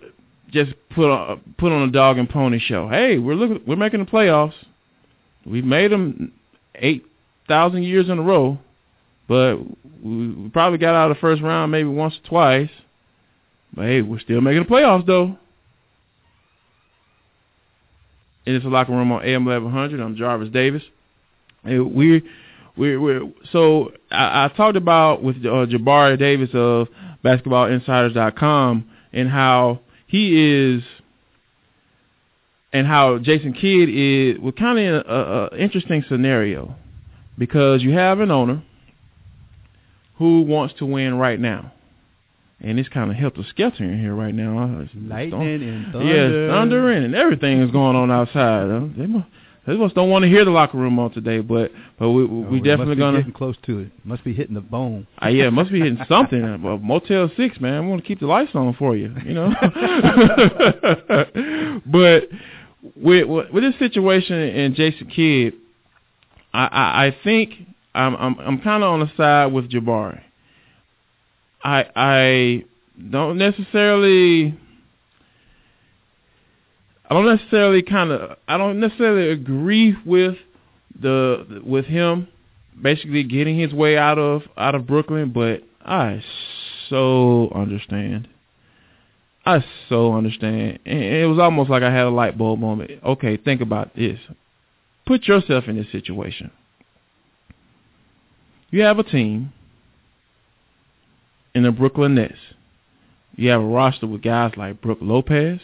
just put on put on a dog and pony show. Hey, we're looking, we're making the playoffs. We've made them eight thousand years in a row, but we probably got out of the first round maybe once or twice. But hey, we're still making the playoffs though. And it's a locker room on AM eleven hundred. I'm Jarvis Davis. And we we we so I, I talked about with uh, Jabari Davis of BasketballInsiders.com and how he is and how Jason Kidd is well kind of in an interesting scenario because you have an owner who wants to win right now. And it's kind of helter skelter in here right now. It's Lightning and thunder. Yeah, thundering and everything is going on outside. They must, must don't want to hear the locker room on today, but but we we, Oh, we definitely must be gonna getting close to it. Must be hitting the bone. uh, yeah, must be hitting something. Uh, Motel Six, man. I want to keep the lights on for you, you know. but with with this situation and Jason Kidd, I I, I think I'm I'm I'm kind of on the side with Jabari. I I don't necessarily I don't necessarily kind of I don't necessarily agree with the with him basically getting his way out of out of Brooklyn, but I so understand. I so understand. And it was almost like I had a light bulb moment. Okay, think about this. Put yourself in this situation. You have a team in the Brooklyn Nets. You have a roster with guys like Brook Lopez,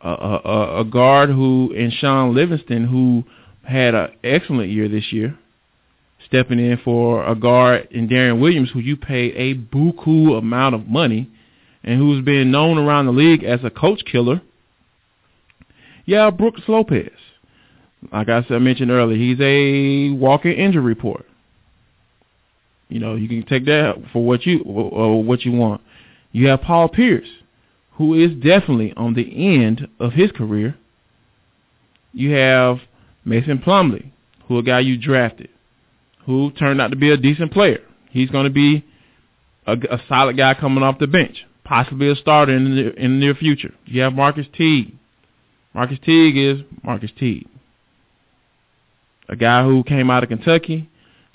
a, a, guard who and Shaun Livingston who had an excellent year this year, stepping in for a guard in Deron Williams who you pay a buku amount of money and who's been known around the league as a coach killer. Yeah, Brooks Lopez. Like I mentioned earlier, he's a walking injury report. You know, you can take that for what you or uh, what you want. You have Paul Pierce, who is definitely on the end of his career. You have Mason Plumlee, who a guy you drafted, who turned out to be a decent player. He's going to be a, a solid guy coming off the bench, possibly a starter in the, in the near future. You have Marcus Teague. Marcus Teague is Marcus Teague, a guy who came out of Kentucky,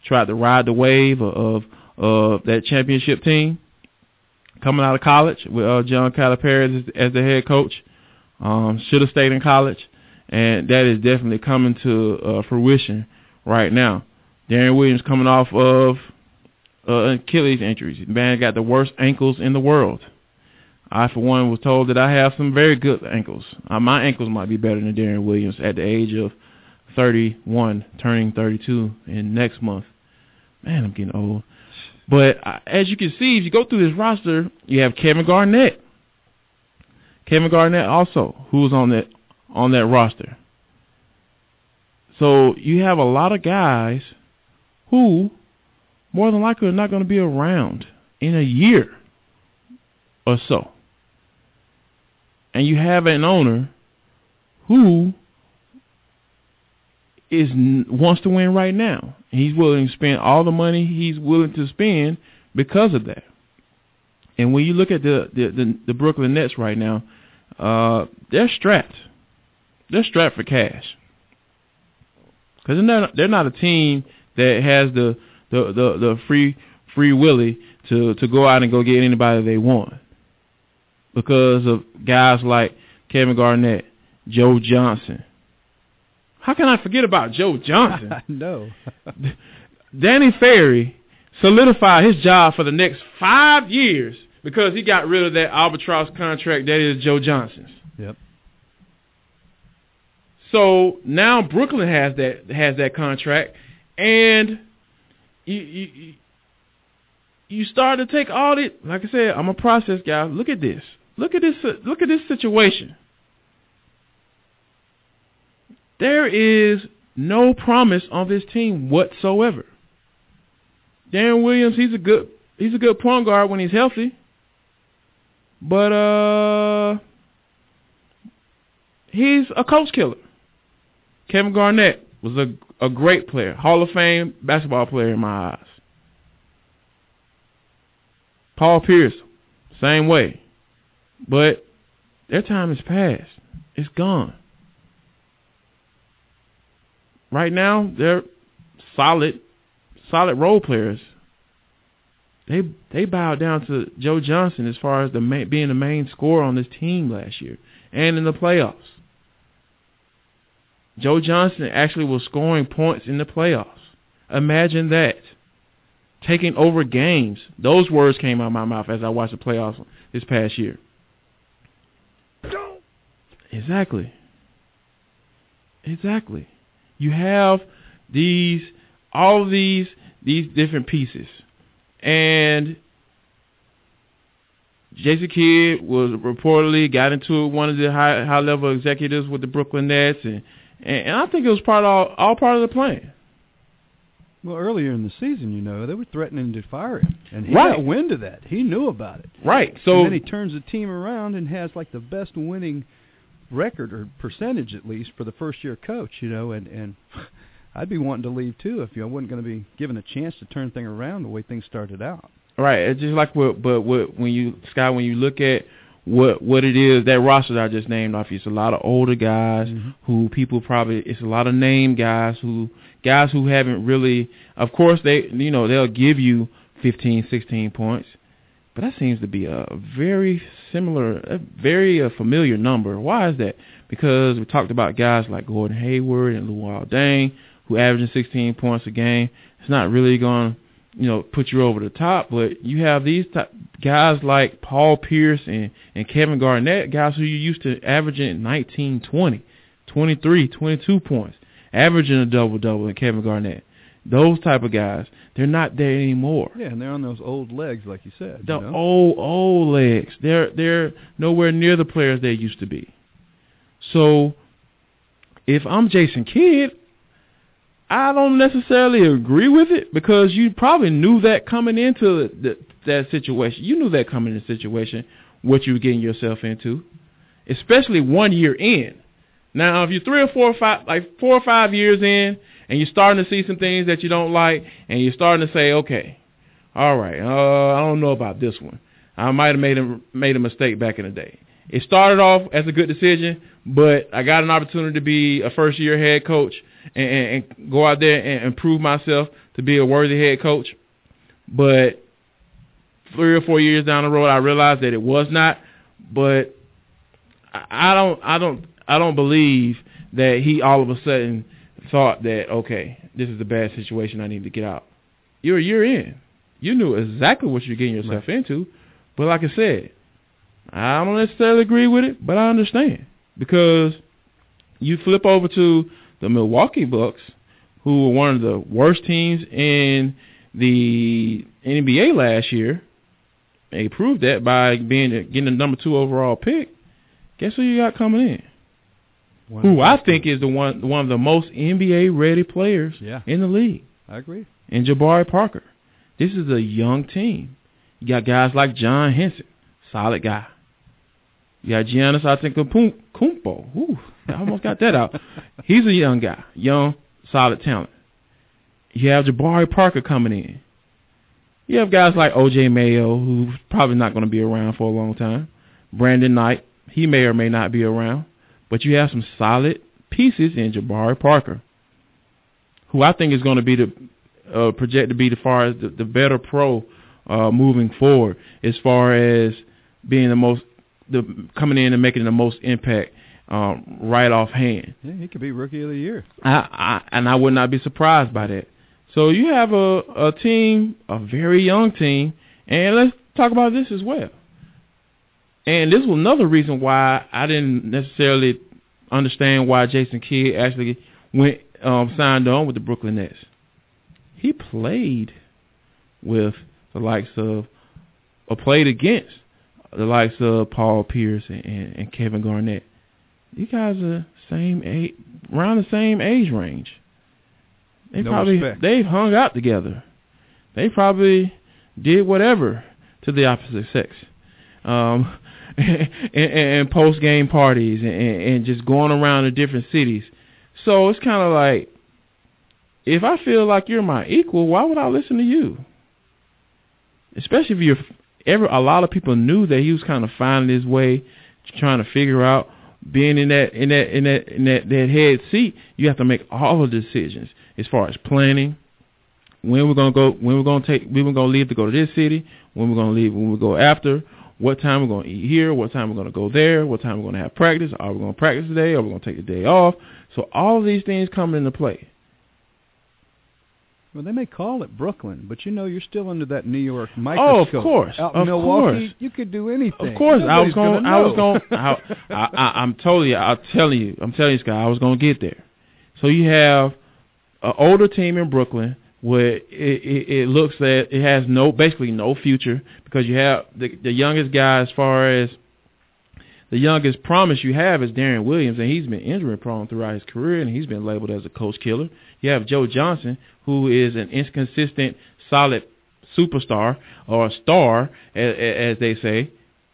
tried to ride the wave of, of, of that championship team, coming out of college with uh, John Calipari as, as the head coach. Um, should have stayed in college, and that is definitely coming to uh, fruition right now. Deron Williams coming off of uh, Achilles injuries. The man got the worst ankles in the world. I, for one, was told that I have some very good ankles. Uh, my ankles might be better than Deron Williams at the age of 31, turning 32 in next month. Man, I'm getting old. But uh, as you can see, if you go through this roster, you have Kevin Garnett. Kevin Garnett also, who's on that on that roster. So you have a lot of guys who more than likely are not going to be around in a year or so. And you have an owner who is wants to win right now. He's willing to spend all the money he's willing to spend because of that. And when you look at the the, the, the Brooklyn Nets right now, uh, they're strapped. They're strapped for cash because they're not they're not a team that has the the the, the free free willy to to go out and go get anybody they want because of guys like Kevin Garnett, Joe Johnson. How can I forget about Joe Johnson? no. Danny Ferry solidified his job for the next five years because he got rid of that albatross contract that is Joe Johnson's. Yep. So now Brooklyn has that has that contract, and you you you start to take all the like I said, I'm a process guy. Look at this. Look at this. Look at this situation. There is no promise on this team whatsoever. Deron Williams, he's a good he's a good point guard when he's healthy. But uh he's a coach killer. Kevin Garnett was a a great player, Hall of Fame basketball player in my eyes. Paul Pierce, same way. But their time is past. It's gone. Right now, they're solid, solid role players. They they bowed down to Joe Johnson as far as the main, being the main scorer on this team last year and in the playoffs. Joe Johnson actually was scoring points in the playoffs. Imagine that. Taking over games. Those words came out of my mouth as I watched the playoffs this past year. Exactly. Exactly. You have these all these these different pieces. And Jason Kidd was reportedly got into one of the high high level executives with the Brooklyn Nets and and, and I think it was part of all, all part of the plan. Well, earlier in the season, you know, they were threatening to fire him, and he right. got wind of that. He knew about it. Right. So and then he turns the team around and has like the best winning record or percentage at least for the first year coach. You know, and and I'd be wanting to leave too if you know, I wasn't going to be given a chance to turn things around the way things started out. Right. It's just like what, but what when you Scott, when you look at what what it is that roster that I just named off, you, it's a lot of older guys mm-hmm. who people probably it's a lot of name guys who guys who haven't really. Of course, they you know they'll give you 15, 16 points, but that seems to be a very similar, a very a familiar number. Why is that? Because we talked about guys like Gordon Hayward and Luol Deng who averaging 16 points a game. It's not really going you know, put you over the top. But you have these t- guys like Paul Pierce and, and Kevin Garnett, guys who you used to averaging 19, 20, 23, 22 points, averaging a double-double in Kevin Garnett. Those type of guys, they're not there anymore. Yeah, and they're on those old legs, like you said. The you know? old, old legs. They're they're nowhere near the players they used to be. So, if I'm Jason Kidd, I don't necessarily agree with it because you probably knew that coming into the that situation. You knew that coming in the situation, what you were getting yourself into, especially one year in. Now, if you're three or four or five, like four or five years in, and you're starting to see some things that you don't like, and you're starting to say, okay, all right, uh, I don't know about this one. I might have made a made a mistake back in the day. It started off as a good decision, but I got an opportunity to be a first year head coach and, and, and go out there and and prove myself to be a worthy head coach. But three or four years down the road, I realized that it was not. But I don't, I don't, I don't believe that he all of a sudden thought that okay, this is a bad situation. I need to get out. You're a year in. You knew exactly what you're getting yourself right. into. But like I said, I don't necessarily agree with it, but I understand because you flip over to the Milwaukee Bucks, who were one of the worst teams in the NBA last year. They proved that by being getting the number two overall pick. Guess who you got coming in? One who I think is the one one of the most NBA ready players yeah. in the league. I agree. And Jabari Parker. This is a young team. You got guys like John Henson, solid guy. You got Giannis Antetokounmpo. Ooh, I almost got that out. He's a young guy, young, solid talent. You have Jabari Parker coming in. You have guys like O.J. Mayo, who's probably not going to be around for a long time. Brandon Knight, he may or may not be around. But you have some solid pieces in Jabari Parker, who I think is going to be the uh, project to be the far as the, the better pro uh, moving forward, as far as being the most the coming in and making the most impact um, right off hand. Yeah, he could be rookie of the year. I, I and I would not be surprised by that. So you have a a team, a very young team, and let's talk about this as well. And this was another reason why I didn't necessarily understand why Jason Kidd actually went um, signed on with the Brooklyn Nets. He played with the likes of, or played against the likes of Paul Pierce and, and, and Kevin Garnett. These guys are same age, around the same age range. They no probably respect. they've hung out together. They probably did whatever to the opposite sex, um, and, and, post game parties and, and just going around to different cities. So it's kind of like, if I feel like you're my equal, why would I listen to you? Especially if you're ever. A lot of people knew that he was kind of finding his way, trying to figure out being in that in that in that in that, that head seat. You have to make all the decisions as far as planning, when we're gonna go, when we're gonna take, when we're gonna leave to go to this city, when we're gonna leave, when we go after, what time we're gonna eat here, what time we're gonna go there, what time we're gonna have practice, are we gonna practice today, are we gonna take the day off? So all of these things come into play. Well, they may call it Brooklyn, but you know you're still under that New York microscope. Oh, of course, Out of in Milwaukee, course. you could do anything. Of course, I was going. I was going. I, I, I'm totally. I'm telling you. I'm telling you, Scott. I was going to get there. So you have an older team in Brooklyn where it, it, it looks that it has no, basically no future because you have the the youngest guy as far as the youngest promise you have is Deron Williams, and he's been injury prone throughout his career, and he's been labeled as a coach killer. You have Joe Johnson, who is an inconsistent, solid superstar or star, as, as they say,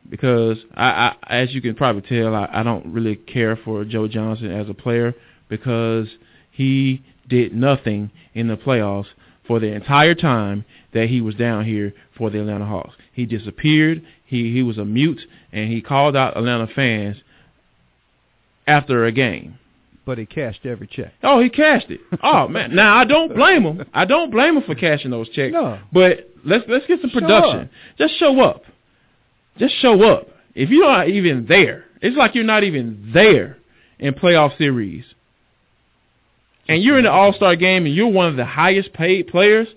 because I, I, as you can probably tell, I, I don't really care for Joe Johnson as a player because he did nothing in the playoffs for the entire time that he was down here for the Atlanta Hawks. He disappeared. He he was a mute, and he called out Atlanta fans after a game. But he cashed every check. Oh, he cashed it. Oh man, now I don't blame him. I don't blame him for cashing those checks. No. But let's let's get some production. up. Just show up. Just show up. If you're not even there, it's like you're not even there in playoff series. And you're in the All Star game, and you're one of the highest paid players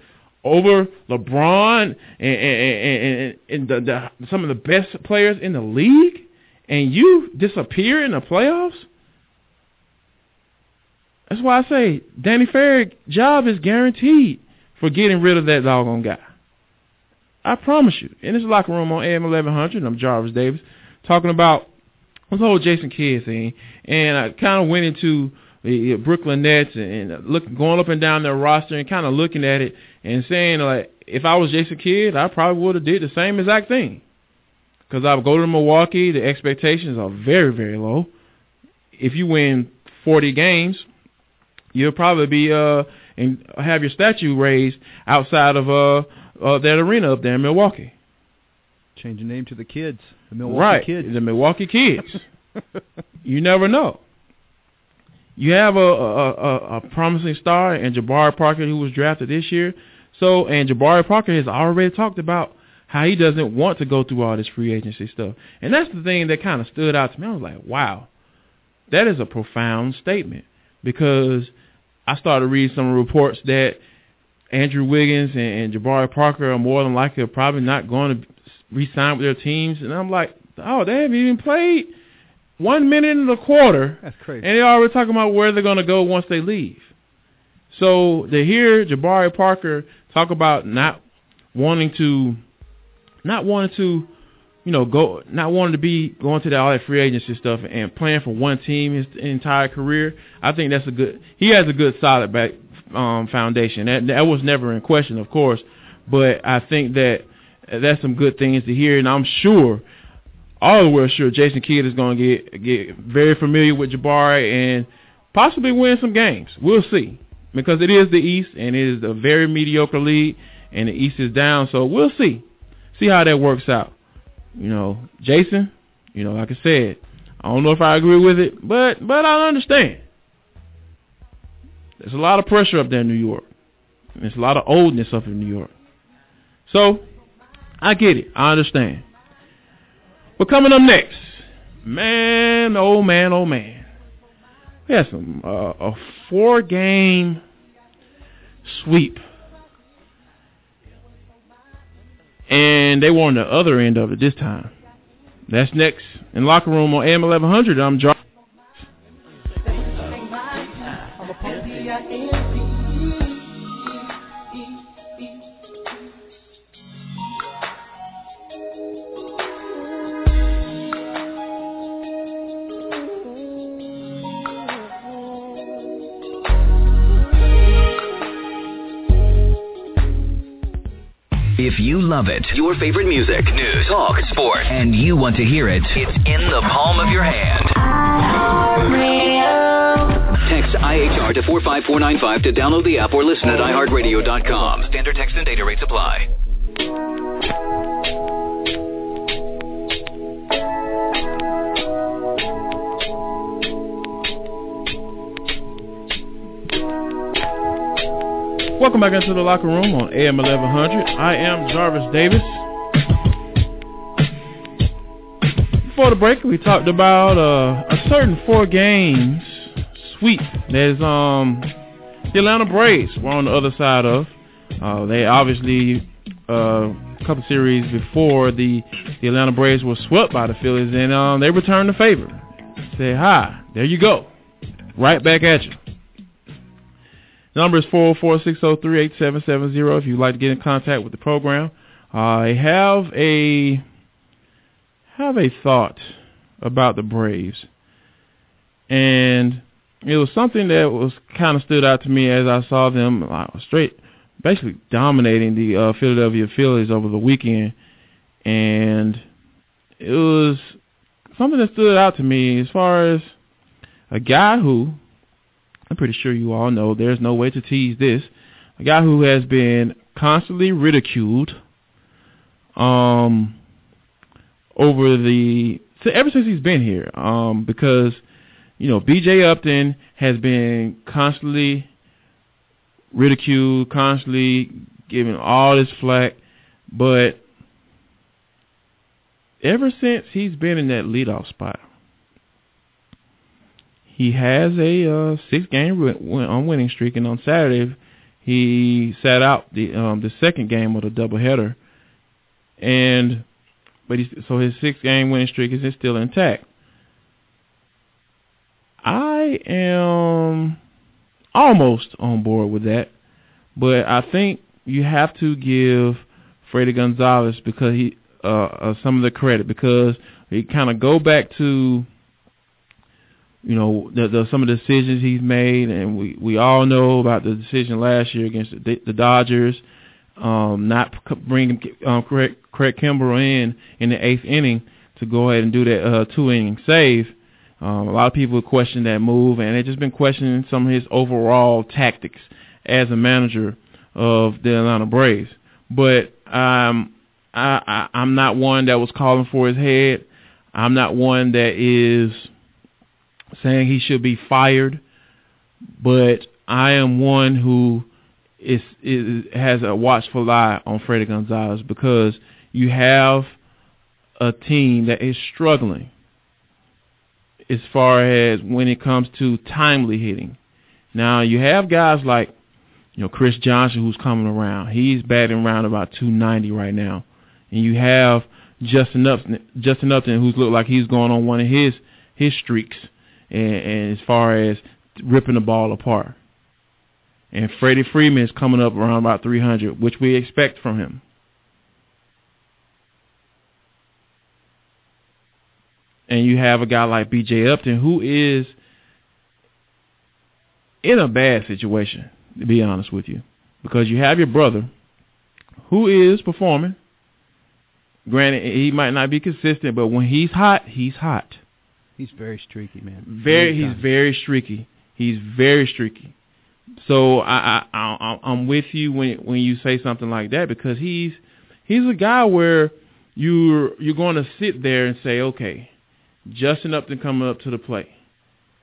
over LeBron and, and, and, and the, the, some of the best players in the league, and you disappear in the playoffs. That's why I say Danny Ferry job is guaranteed for getting rid of that doggone guy. I promise you. In this locker room on AM 1100, I'm Jarvis Davis, talking about this whole Jason Kidd thing, and I kind of went into the Brooklyn Nets and, and look, going up and down their roster and kind of looking at it and saying like, if I was Jason Kidd, I probably would have did the same exact thing. Because I would go to Milwaukee. The expectations are very, very low. If you win 40 games, you'll probably be uh and have your statue raised outside of uh, uh that arena up there in Milwaukee. Change the name to the kids, the Milwaukee right, Kids. the Milwaukee Kids. you never know. You have a, a, a, a promising star in Jabari Parker who was drafted this year. So, and Jabari Parker has already talked about how he doesn't want to go through all this free agency stuff. And that's the thing that kind of stood out to me. I was like, wow, that is a profound statement because I started reading some reports that Andrew Wiggins and, and Jabari Parker are more than likely probably not going to re-sign with their teams. And I'm like, oh, they haven't even played one minute and a quarter. That's crazy. And they're already talking about where they're going to go once they leave. So to hear Jabari Parker talk about not wanting to, not wanting to, you know, go, not wanting to be going to the, all that free agency stuff and playing for one team his entire career, I think that's a good. He has a good solid back um, foundation. That that was never in question, of course, but I think that that's some good things to hear, and I'm sure, all the way sure, Jason Kidd is going to get get very familiar with Jabari and possibly win some games. We'll see because it is the East and it is a very mediocre league, and the East is down, so we'll see, see how that works out. You know, Jason, you know, like I said, I don't know if I agree with it, but but I understand. There's a lot of pressure up there in New York. There's a lot of oldness up in New York. So, I get it. I understand. But coming up next, man, oh man, oh man. We had some uh, a four game sweep. And they were on the other end of it this time. That's next in locker room on AM eleven hundred. I'm John. If you love it, your favorite music, news, talk, sports, and you want to hear it, it's in the palm of your hand. Text IHR to 45495 to download the app or listen at iHeartRadio.com. Standard text and data rates apply. Welcome back into the locker room on AM 1100. I am Jarvis Davis. Before the break, we talked about uh, a certain four games sweep that is um, the Atlanta Braves were on the other side of. Uh, they obviously uh, a couple series before the the Atlanta Braves were swept by the Phillies, and um, they returned the favor. Say hi, there you go, right back at you. Number is 404-603-8770 if you'd like to get in contact with the program. I have a have a thought about the Braves. And it was something that was kind of stood out to me as I saw them uh, straight basically dominating the uh, Philadelphia Phillies over the weekend. And it was something that stood out to me as far as a guy who I'm pretty sure you all know there's no way to tease this. A guy who has been constantly ridiculed um over the so ever since he's been here um because you know BJ Upton has been constantly ridiculed, constantly giving all this flack, but ever since he's been in that leadoff spot, he has a uh, six game win- winning streak, and on Saturday he sat out the um, the second game of the doubleheader, and but he's so his six game winning streak is still intact. I am almost on board with that, but I think you have to give Fredi Gonzalez because he uh, uh some of the credit because he kind of go back to you know the, the some of the decisions he's made, and we we all know about the decision last year against the, the Dodgers. um, not bringing um, Craig, Craig Kimbrel in in the eighth inning to go ahead and do that uh, two inning save. Um, a lot of people question that move, and they've just been questioning some of his overall tactics as a manager of the Atlanta Braves. But um, I, I, I'm not one that was calling for his head. I'm not one that is saying he should be fired. But I am one who is, is has a watchful eye on Fredi Gonzalez because you have a team that is struggling as far as when it comes to timely hitting. Now you have guys like you know Chris Johnson who's coming around. He's batting around about 290 right now, and you have Justin Upton, Justin Upton who's looked like he's going on one of his his streaks, and, and as far as ripping the ball apart. And Freddie Freeman is coming up around about 300, which we expect from him. And you have a guy like B.J. Upton who is in a bad situation, to be honest with you, because you have your brother who is performing. Granted, he might not be consistent, but when he's hot, he's hot. He's very streaky, man. Very, he's very streaky. He's very streaky. So I, I, I I'm with you when when you say something like that because he's he's a guy where you're you're going to sit there and say, okay, Justin Upton coming up to the plate,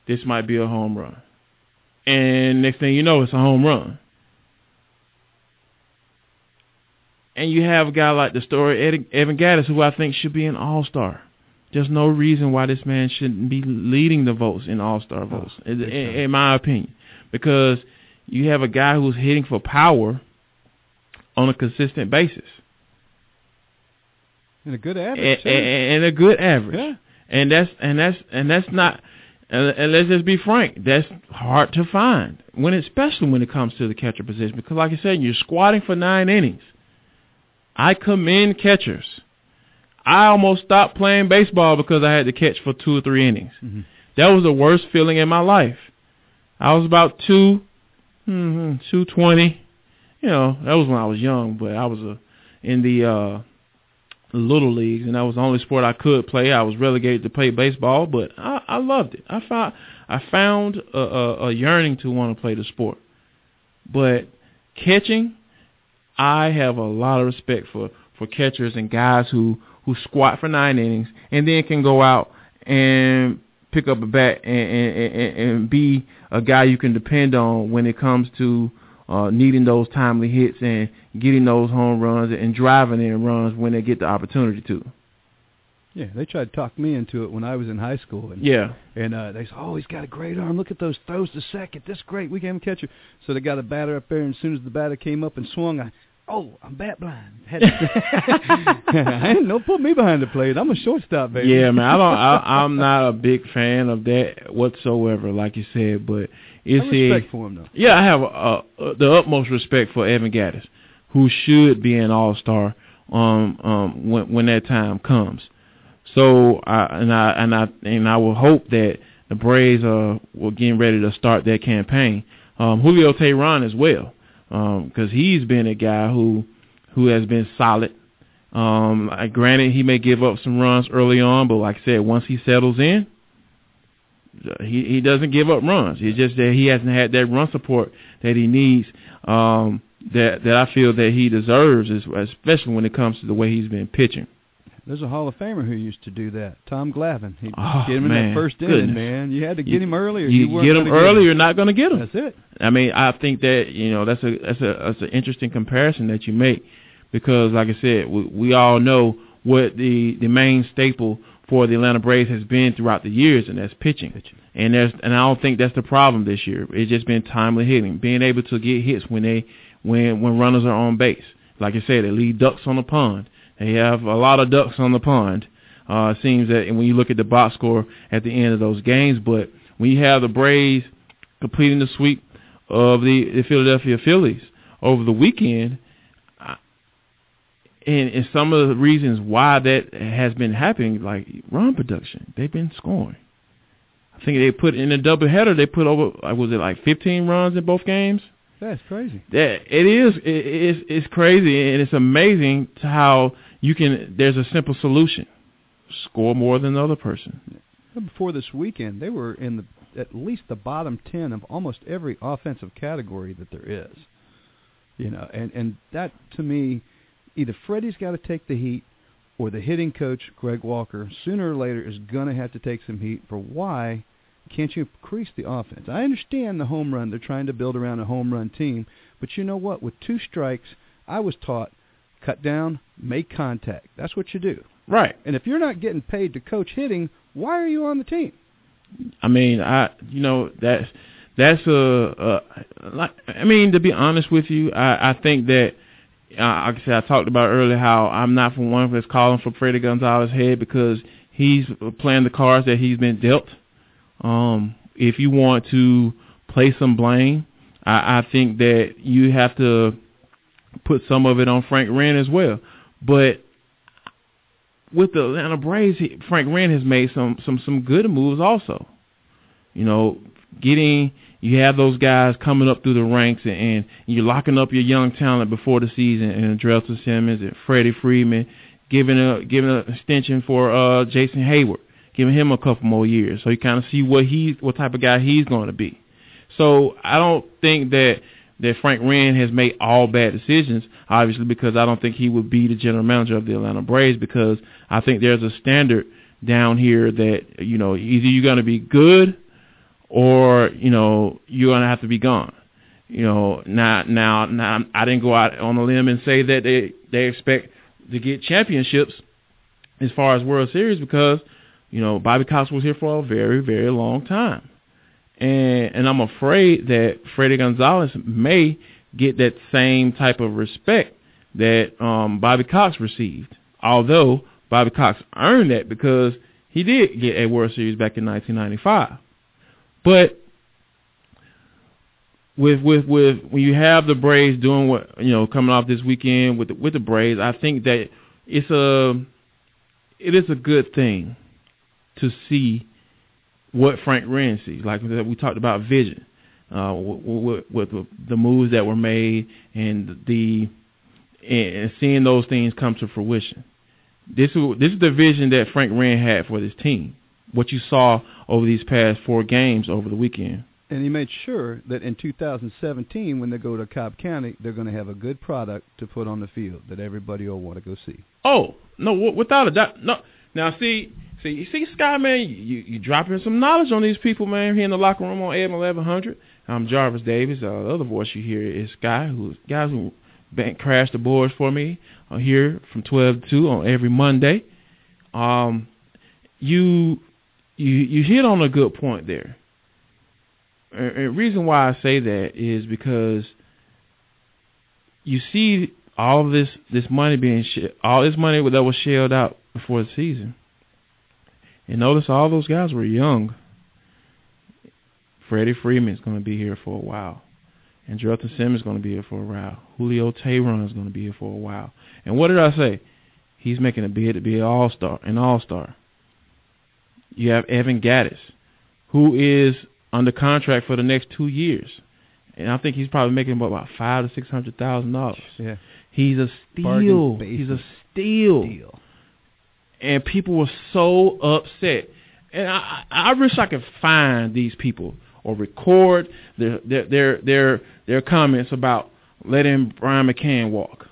this might be a home run, and next thing you know, it's a home run. And you have a guy like the story Evan Gattis, who I think should be an All Star. There's no reason why this man shouldn't be leading the votes in All Star oh, votes, oh, in, in my opinion, because you have a guy who's hitting for power on a consistent basis. And a good average. And, and a good average. Yeah. And that's and that's and that's not and, and let's just be frank, that's hard to find. When especially when it comes to the catcher position. Because like I said, you're squatting for nine innings. I commend catchers. I almost stopped playing baseball because I had to catch for two or three innings. Mm-hmm. That was the worst feeling in my life. I was about two Mm-hmm. Two twenty. You know, that was when I was young, but I was a, uh, in the uh little leagues, and that was the only sport I could play. I was relegated to play baseball, but I, I loved it. I found I found a, a, a yearning to want to play the sport. But catching, I have a lot of respect for for catchers and guys who who squat for nine innings and then can go out and pick up a bat and, and, and, and be a guy you can depend on when it comes to uh, needing those timely hits and getting those home runs and driving in runs when they get the opportunity to. Yeah, they tried to talk me into it when I was in high school. And, yeah. And uh, they said, oh, he's got a great arm. Look at those throws to second. This great. We can't catch him. So they got a batter up there, and as soon as the batter came up and swung, I oh, I'm bat blind. Had I ain't no put me behind the plate. I'm a shortstop, baby. Yeah, man. I don't. I, I'm not a big fan of that whatsoever, like you said. But it's I respect a, for him though. Yeah, I have uh, uh, the utmost respect for Evan Gattis, who should be an All Star um, um, when when that time comes. So I and I and I and I will hope that the Braves are were getting ready to start that campaign. Um, Julio Teheran as well because um, he's been a guy who who has been solid. Um, granted, he may give up some runs early on, but like I said, once he settles in, he he doesn't give up runs. It's just that he hasn't had that run support that he needs. Um, that that I feel that he deserves, especially when it comes to the way he's been pitching. There's a Hall of Famer who used to do that. Tom Glavine. He oh, get him man. in that first Goodness. inning, man. You had to get you, him early, or you, you, get him early. You're not going to get him. That's it. I mean, I think that you know that's a that's a that's an interesting comparison that you make because, like I said, we, we all know what the the main staple for the Atlanta Braves has been throughout the years, and that's pitching. pitching. And there's and I don't think that's the problem this year. It's just been timely hitting, being able to get hits when they when when runners are on base. Like I said, they lead ducks on the pond. They have a lot of ducks on the pond uh, seems that when you look at the box score at the end of those games, but when you have the Braves completing the sweep of the, the Philadelphia Phillies over the weekend, and, and some of the reasons why that has been happening, like run production, they've been scoring. I think they put in a doubleheader. They put over was it like 15 runs in both games? That's crazy. Yeah, it is. It, it's it's crazy, and it's amazing to how you can. There's a simple solution: score more than the other person. Before this weekend, they were in the at least the bottom ten of almost every offensive category that there is. You know, and and that to me, either Fredi's got to take the heat, or the hitting coach Greg Walker sooner or later is going to have to take some heat for why can't you increase the offense? I understand the home run; they're trying to build around a home run team, but you know what? With two strikes, I was taught cut down, make contact. That's what you do. Right. And if you're not getting paid to coach hitting, why are you on the team? I mean, I you know that's that's a, a like I mean to be honest with you, I I think that uh, like I said I talked about earlier how I'm not from one that's calling for Fredi Gonzalez head because he's playing the cards that he's been dealt. Um, if you want to play some blame, I, I think that you have to put some of it on Frank Wren as well. But with the Atlanta Braves, he, Frank Wren has made some some some good moves also. You know, getting you have those guys coming up through the ranks and, and you're locking up your young talent before the season and Andrelton Simmons and Freddie Freeman, giving a giving an extension for uh Jason Heyward, giving him a couple more years so you kind of see what he what type of guy he's going to be. So I don't think that that Frank Wren has made all bad decisions, obviously because I don't think he would be the general manager of the Atlanta Braves because I think there's a standard down here that, you know, either you're going to be good or, you know, you're going to have to be gone. You know, now, now, now, I didn't go out on a limb and say that they, they expect to get championships as far as World Series because, you know, Bobby Cox was here for a very, very long time and and I'm afraid that Fredi Gonzalez may get that same type of respect that um, Bobby Cox received. Although Bobby Cox earned that because he did get a World Series back in 1995. But with with with when you have the Braves doing what you know coming off this weekend with the, with the Braves, I think that it's a it is a good thing to see what Frank Wren sees. Like we talked about vision, uh, with, with, with the moves that were made and the and seeing those things come to fruition. This is this is the vision that Frank Wren had for this team. What you saw over these past four games over the weekend. And he made sure that in 2017, when they go to Cobb County, they're going to have a good product to put on the field that everybody will want to go see. Oh no, without a doubt. No, now see, see, you see, Sky man, you you dropping some knowledge on these people, man. Here in the locker room on AM 1100. I'm Jarvis Davis. Uh, the other voice you hear is Sky, who guys who bank crashed the boards for me uh, here from 12 to 2 on every Monday. Um, you you you hit on a good point there. And the reason why I say that is because you see all this this money being sh- all this money that was shelled out before the season. And notice all those guys were young. Freddie Freeman's going to be here for a while. And Andrelton Simmons is going to be here for a while. Julio Teheran is going to be here for a while. And what did I say? He's making a bid to be an all-star, an all-star. You have Evan Gattis, who is under contract for the next two years. And I think he's probably making about five to six hundred thousand dollars. Yeah. He's a steal. He's a steal. Deal. And people were so upset. And I, I wish I could find these people or record their their their their, their comments about letting Brian McCann walk.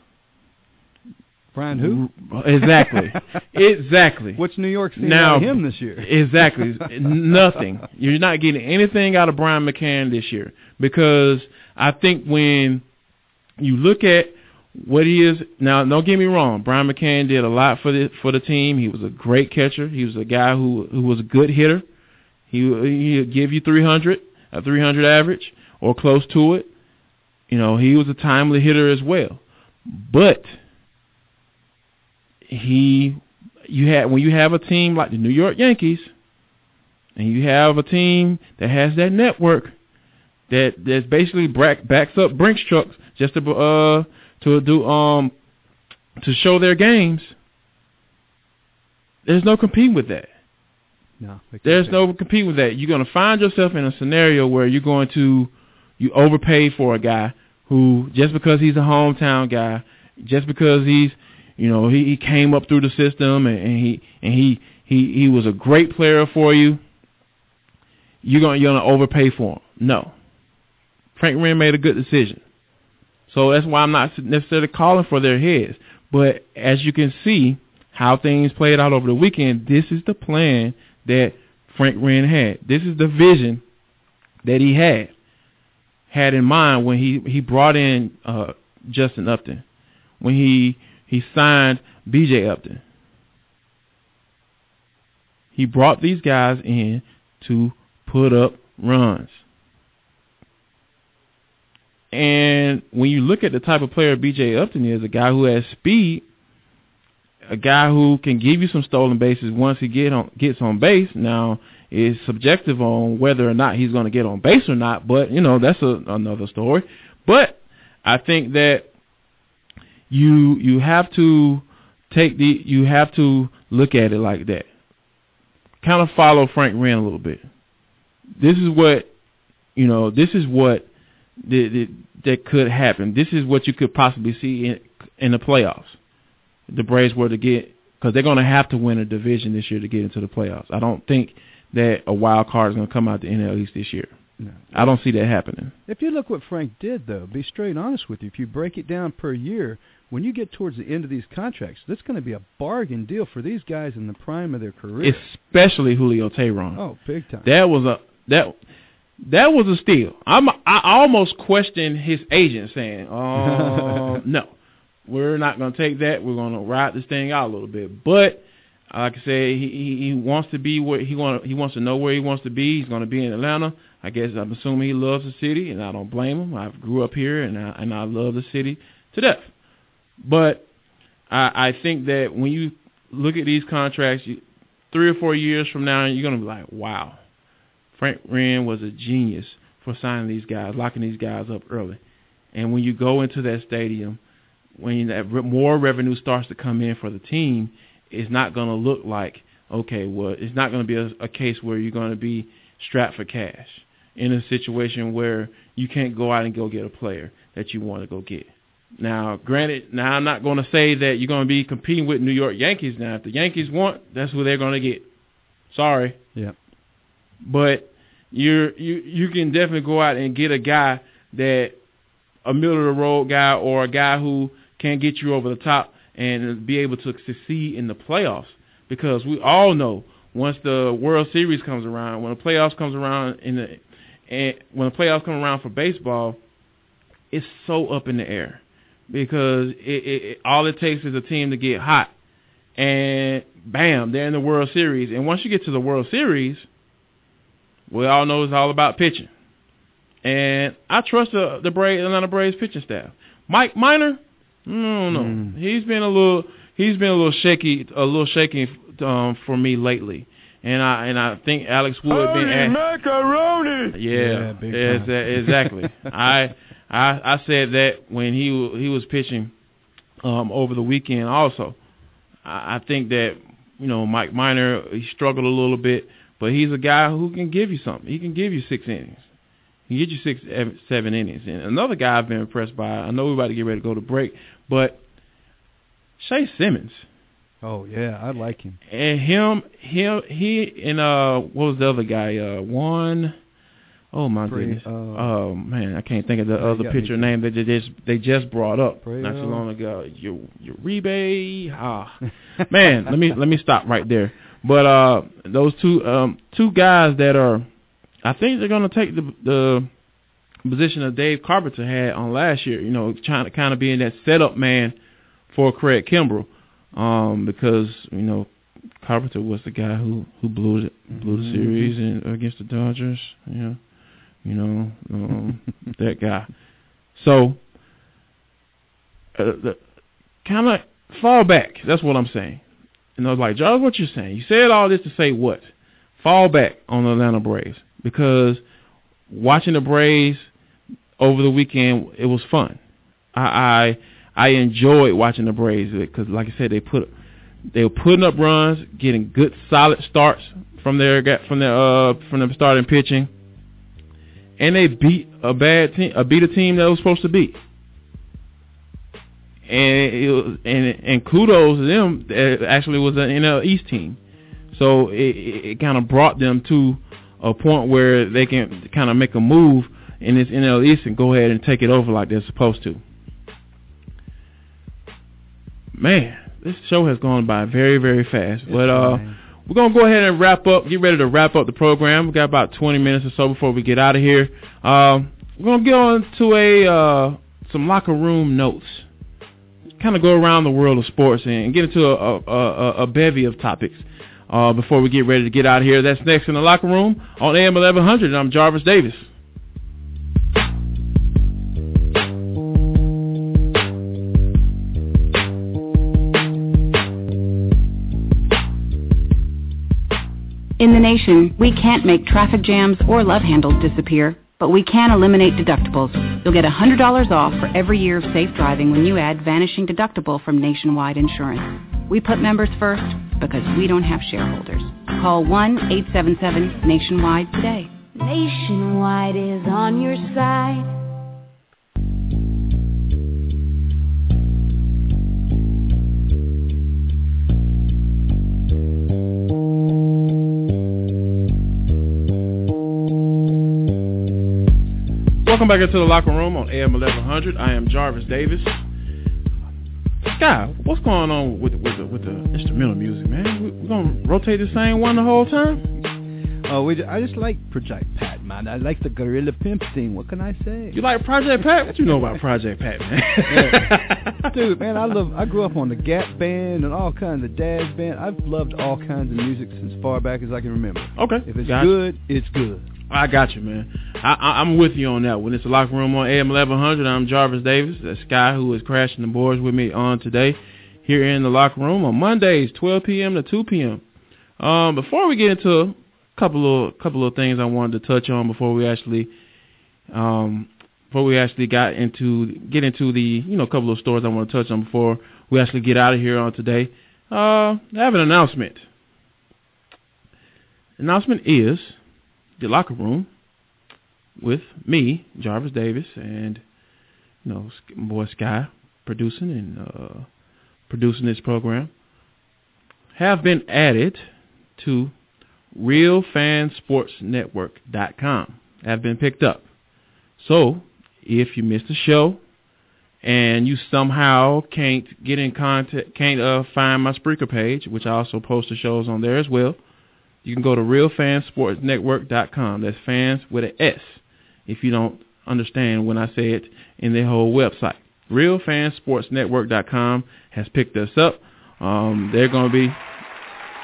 Brian who? Exactly. exactly. What's New York seeing now, out of him this year? exactly. Nothing. You're not getting anything out of Brian McCann this year because I think when you look at what he is now, don't get me wrong. Brian McCann did a lot for the for the team. He was a great catcher. He was a guy who who was a good hitter. He he'd give you 300, a 300 average or close to it. You know, he was a timely hitter as well. But he you had when you have a team like the New York Yankees and you have a team that has that network that that's basically back, backs up Brinks trucks just to uh to do um to show their games. There's no competing with that. No, there's no competing with that. You're going to find yourself in a scenario where you're going to you overpay for a guy who just because he's a hometown guy, just because he's you know he, he came up through the system and, and he and he he he was a great player for you. You're gonna you're gonna overpay for him. No, Frank Wren made a good decision. So that's why I'm not necessarily calling for their heads. But as you can see, how things played out over the weekend, this is the plan that Frank Wren had. This is the vision that he had had in mind when he he brought in uh, Justin Upton, when he he signed B.J. Upton. He brought these guys in to put up runs. And when you look at the type of player B.J. Upton is, a guy who has speed, a guy who can give you some stolen bases once he get on gets on base. Now it's subjective on whether or not he's going to get on base or not, but you know that's a, another story. But I think that you you have to take the you have to look at it like that. Kind of follow Frank Wren a little bit. This is what you know. This is what that, that could happen. This is what you could possibly see in, in the playoffs. The Braves were to get because they're going to have to win a division this year to get into the playoffs. I don't think that a wild card is going to come out the NL East this year. No. I don't see that happening. If you look what Frank did, though, be straight honest with you. If you break it down per year, when you get towards the end of these contracts, that's going to be a bargain deal for these guys in the prime of their career. Especially Julio Teheran. Oh, big time. That was a that that was a steal. I'm I almost questioned his agent saying, "Oh no, we're not going to take that. We're going to ride this thing out a little bit." But like I said, he he wants to be where he want he wants to know where he wants to be. He's going to be in Atlanta. I guess I'm assuming he loves the city, and I don't blame him. I grew up here, and I and I love the city to death. But I, I think that when you look at these contracts, you, three or four years from now, you're going to be like, wow, Frank Wren was a genius for signing these guys, locking these guys up early. And when you go into that stadium, when that more revenue starts to come in for the team, it's not going to look like okay, well, it's not going to be a, a case where you're going to be strapped for cash in a situation where you can't go out and go get a player that you want to go get. Now, granted, now I'm not going to say that you're going to be competing with New York Yankees. Now, if the Yankees want, that's who they're going to get. Sorry. Yeah. But you're you you can definitely go out and get a guy that a middle of the road guy or a guy who can get you over the top and be able to succeed in the playoffs. Because we all know once the World Series comes around, when the playoffs comes around in the and when the playoffs come around for baseball, it's so up in the air because it, it, it, all it takes is a team to get hot, and bam, they're in the World Series. And once you get to the World Series, we all know it's all about pitching. And I trust the the Braves, Atlanta Braves pitching staff. Mike Minor, no, no, mm. he's been a little he's been a little shaky, a little shaky um, for me lately. And I and I think Alex Wood Holy been macaroni. Yeah, yeah exactly. I I I said that when he he was pitching um, over the weekend. Also, I, I think that you know Mike Minor he struggled a little bit, but he's a guy who can give you something. He can give you six innings. He can get you six seven innings. And another guy I've been impressed by. I know we're about to get ready to go to break, but Shae Simmons. Oh yeah, I like him. And him, him, he, and uh, what was the other guy? Uh, one. Oh my Pre, goodness! Uh, oh man, I can't think of the other pitcher name that they just they just brought up Pre, not too long ago. Your your Uribe, ah, man. let me let me stop right there. But uh, those two um two guys that are, I think they're gonna take the the position that Dave Carpenter had on last year. You know, trying to kind of being that setup man for Craig Kimbrel, um, because you know Carpenter was the guy who who blew it, blew the mm-hmm. series in, against the Dodgers. You know you know, um, that guy. So, uh, kind of fall back. That's what I'm saying. And I was like, Josh, what you saying? You said all this to say what? Fall back on the Atlanta Braves because watching the Braves over the weekend, it was fun. I I, I enjoyed watching the Braves because, like I said, they put they were putting up runs, getting good solid starts from their from their uh from their starting pitching and they beat a bad team, a beat a team that was supposed to beat. And it was, and and kudos to them. It actually was an NL East team, so it, it, kind of brought them to a point where they can kind of make a move in this NL East and go ahead and take it over like they're supposed to. Man, this show has gone by very very fast, but uh. We're going to go ahead and wrap up, get ready to wrap up the program. we got about 20 minutes or so before we get out of here. Um, we're going to get on to a uh, some locker room notes. Kind of go around the world of sports and get into a, a, a, a bevy of topics uh, before we get ready to get out of here. That's next in the locker room on AM 1100. I'm Jarvis Davis. In the nation, we can't make traffic jams or love handles disappear, but we can eliminate deductibles. You'll get $100 off for every year of safe driving when you add Vanishing Deductible from Nationwide Insurance. We put members first because we don't have shareholders. Call 1-877-NATIONWIDE today. Nationwide is on your side. Welcome back into the locker room on AM 1100. I am Jarvis Davis. Sky, what's going on with with the, with the instrumental music, man? We, we gonna rotate the same one the whole time? Oh, we, I just like Project Pat, man. I like the Gorilla Pimp thing. What can I say? You like Project Pat? What you know about Project Pat, man? yeah. Dude, man, I love. I grew up on the Gap Band and all kinds of jazz band. I've loved all kinds of music since far back as I can remember. Okay, if it's gotcha. good, it's good. I got you, man. I, I'm with you on that one. It's the locker room on AM 1100. I'm Jarvis Davis. That's Sky, who is crashing the boards with me on today here in the locker room on Mondays, 12 p.m. to 2 p.m. Um, before we get into a couple of couple of things I wanted to touch on before we actually um, before we actually got into get into the you know couple of stories I want to touch on before we actually get out of here on today. Uh, I have an announcement. Announcement is the locker room with me, Jarvis Davis, and you know, boy Sky producing and uh, producing this program, have been added to RealFanSportsNetwork.com. Have been picked up. So, if you missed a show and you somehow can't get in contact, can't uh, find my Spreaker page, which I also post the shows on there as well, you can go to realfansportsnetwork.com. That's fans with an S if you don't understand when I say it in their whole website. Realfansportsnetwork.com has picked us up. Um, they're going to be,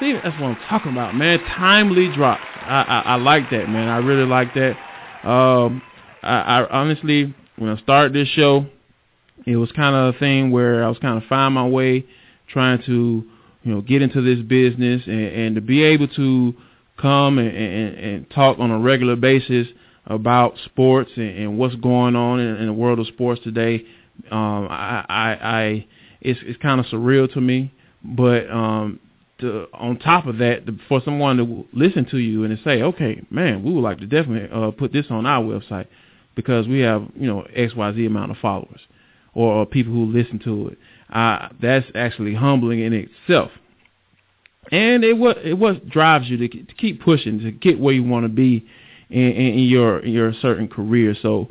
see, that's what I'm talking about, man. Timely drops. I, I, I like that, man. I really like that. Um, I, I honestly, when I started this show, it was kind of a thing where I was kind of finding my way, trying to you know, get into this business and, and to be able to come and, and, and talk on a regular basis about sports and, and what's going on in, in the world of sports today. Um, I, I, I it's, it's kind of surreal to me, but um, to, on top of that, for someone to listen to you and to say, okay, man, we would like to definitely uh, put this on our website because we have, you know, X, Y, Z amount of followers or people who listen to it uh, that's actually humbling in itself. And it what it what drives you to, to keep pushing to get where you want to be in, in, your in your certain career. So,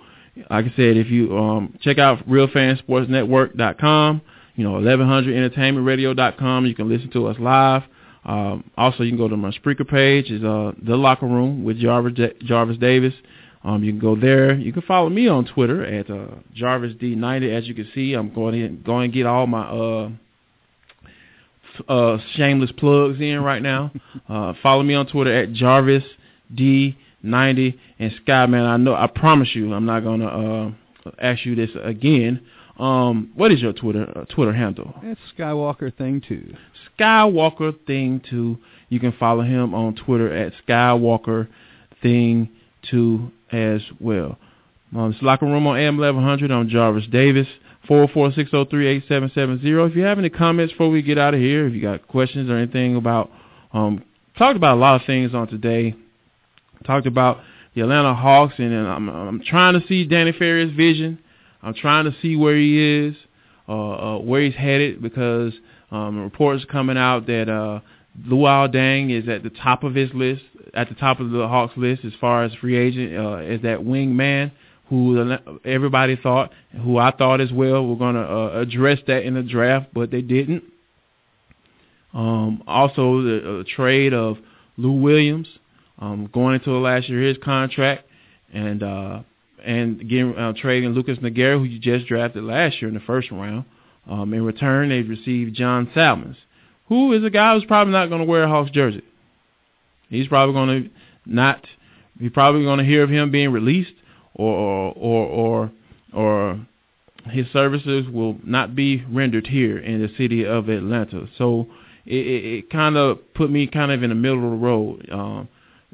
like I said, if you um, check out RealFanSportsNetwork.com, you know 1100entertainmentradio.com, you can listen to us live. Um, also, you can go to my Spreaker page, is uh, the Locker Room with Jarvis Jarvis Davis. Um, you can go there. You can follow me on Twitter at uh, JarvisD90. As you can see, I'm going to going to get all my uh, uh, shameless plugs in right now. Uh, follow me on Twitter at JarvisD90 and Skyman. I know. I promise you, I'm not going to uh, ask you this again. Um, what is your Twitter uh, Twitter handle? It's Skywalker Thing Two. Skywalker Thing Two. You can follow him on Twitter at Skywalker Thing Two as well. Um, it's Locker Room on AM 1100. I'm Jarvis Davis. 446038770. If you have any comments before we get out of here, if you got questions or anything about, um, talked about a lot of things on today. Talked about the Atlanta Hawks, and, and I'm I'm trying to see Danny Ferry's vision. I'm trying to see where he is, uh, uh, where he's headed, because um, reports coming out that uh, Luol Deng is at the top of his list, at the top of the Hawks list as far as free agent, uh, as that wing man who everybody thought, who I thought as well, were going to uh, address that in the draft, but they didn't. Um, also, the uh, trade of Lou Williams um, going into last year his contract, and uh, and getting uh, trading Lucas Nogueira, who you just drafted last year in the first round. Um, in return, they've received John Salmons, who is a guy who's probably not going to wear a Hawks jersey. He's probably going to not. You're probably going to hear of him being released, or or or or his services will not be rendered here in the city of Atlanta. So it, it, it kind of put me kind of in the middle of the road, um,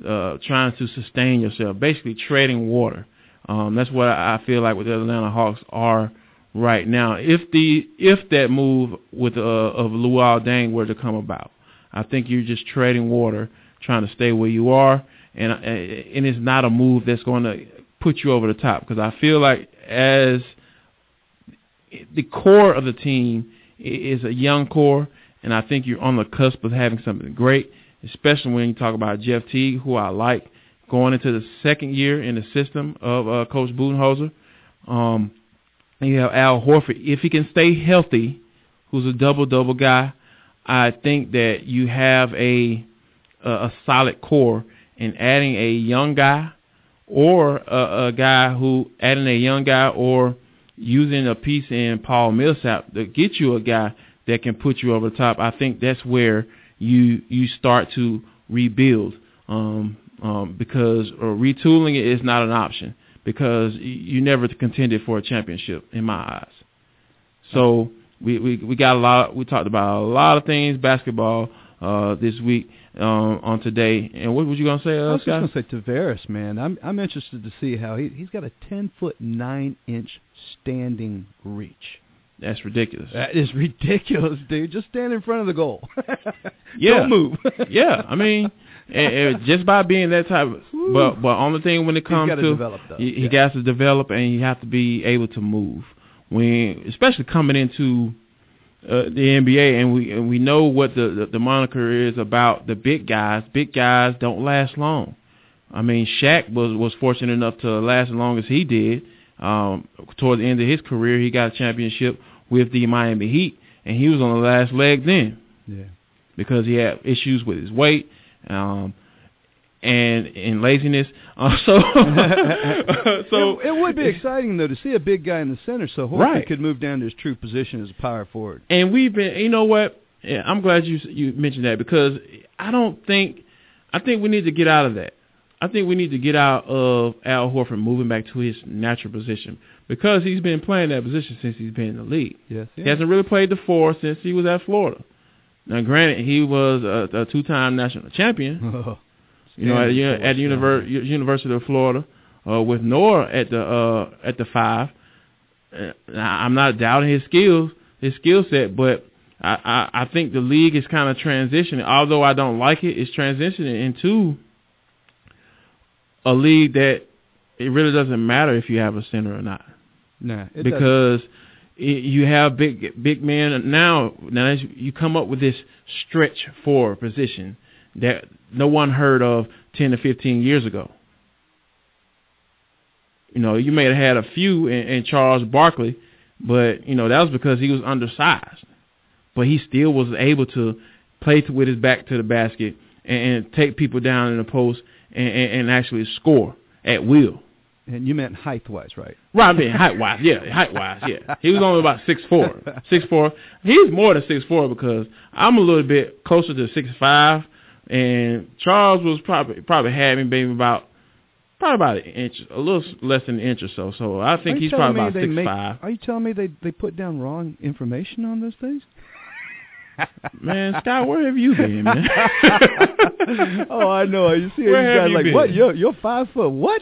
uh, trying to sustain yourself, basically treading water. Um, that's what I feel like with the Atlanta Hawks are right now. If the if that move with uh, of Luol Deng were to come about, I think you're just treading water, trying to stay where you are, and and it's not a move that's going to put you over the top because I feel like as the core of the team is a young core, and I think you're on the cusp of having something great, especially when you talk about Jeff Teague, who I like going into the second year in the system of uh, Coach Budenholzer. Um, you have Al Horford. If he can stay healthy, who's a double double guy, I think that you have a a, a solid core. And adding a young guy or a, a guy who adding a young guy or using a piece in Paul Millsap to get you a guy that can put you over the top. I think that's where you you start to rebuild um, um, because or retooling it is not an option because you never contended for a championship in my eyes. So we we we got a lot. We talked about a lot of things basketball uh, this week um, on today. And what was you gonna say, uh, I was Scott? just gonna say Tavares, man. I'm I'm interested to see how he he's got a ten foot nine inch standing reach. That's ridiculous. That is ridiculous, dude. Just stand in front of the goal. yeah, Don't move. yeah, I mean, and, and just by being that type. Of, but but only thing when it comes to develop, he, he yeah. got to develop, and you have to be able to move. When especially coming into uh, the NBA, and we and we know what the, the the moniker is about the big guys. Big guys don't last long. I mean, Shaq was was fortunate enough to last as long as he did. Um, toward the end of his career, he got a championship with the Miami Heat, and he was on the last leg then. Yeah. Because he had issues with his weight, um, and and laziness. Uh, so, so it, it, would be exciting though to see a big guy in the center, so Horford right. could move down to his true position as a power forward. And we've been, you know what? Yeah, I'm glad you you mentioned that because I don't think I think we need to get out of that. I think we need to get out of Al Horford moving back to his natural position because he's been playing that position since he's been in the league. Yes, he hasn't really played the four since he was at Florida. Now, granted, he was a, a two-time national champion. you know, at, at the Univer- University of Florida uh, with Noah at the uh, at the five. I'm not doubting his skills, his skill set, but I, I, I think the league is kind of transitioning. Although I don't like it, it's transitioning into a league that it really doesn't matter if you have a center or not. Nah, because it, you have big big men now. Now you come up with this stretch four position that no one heard of 10 to 15 years ago. You know, you may have had a few in, in Charles Barkley, but, you know, that was because he was undersized. But he still was able to play to, with his back to the basket and, and take people down in the post and, and, and actually score at will. And you meant height-wise, right? Right, I mean height-wise, yeah, height-wise, yeah. He was only about six four, six four. He's more than six four because I'm a little bit closer to six five, and Charles was probably probably had me maybe about probably about an inch, a little less than an inch or so. So I think he's probably about six make, five. Are you telling me they they put down wrong information on those things? man, Scott, where have you been, man? oh, I know. You see, where you guys like been? what? You're you're five foot. What?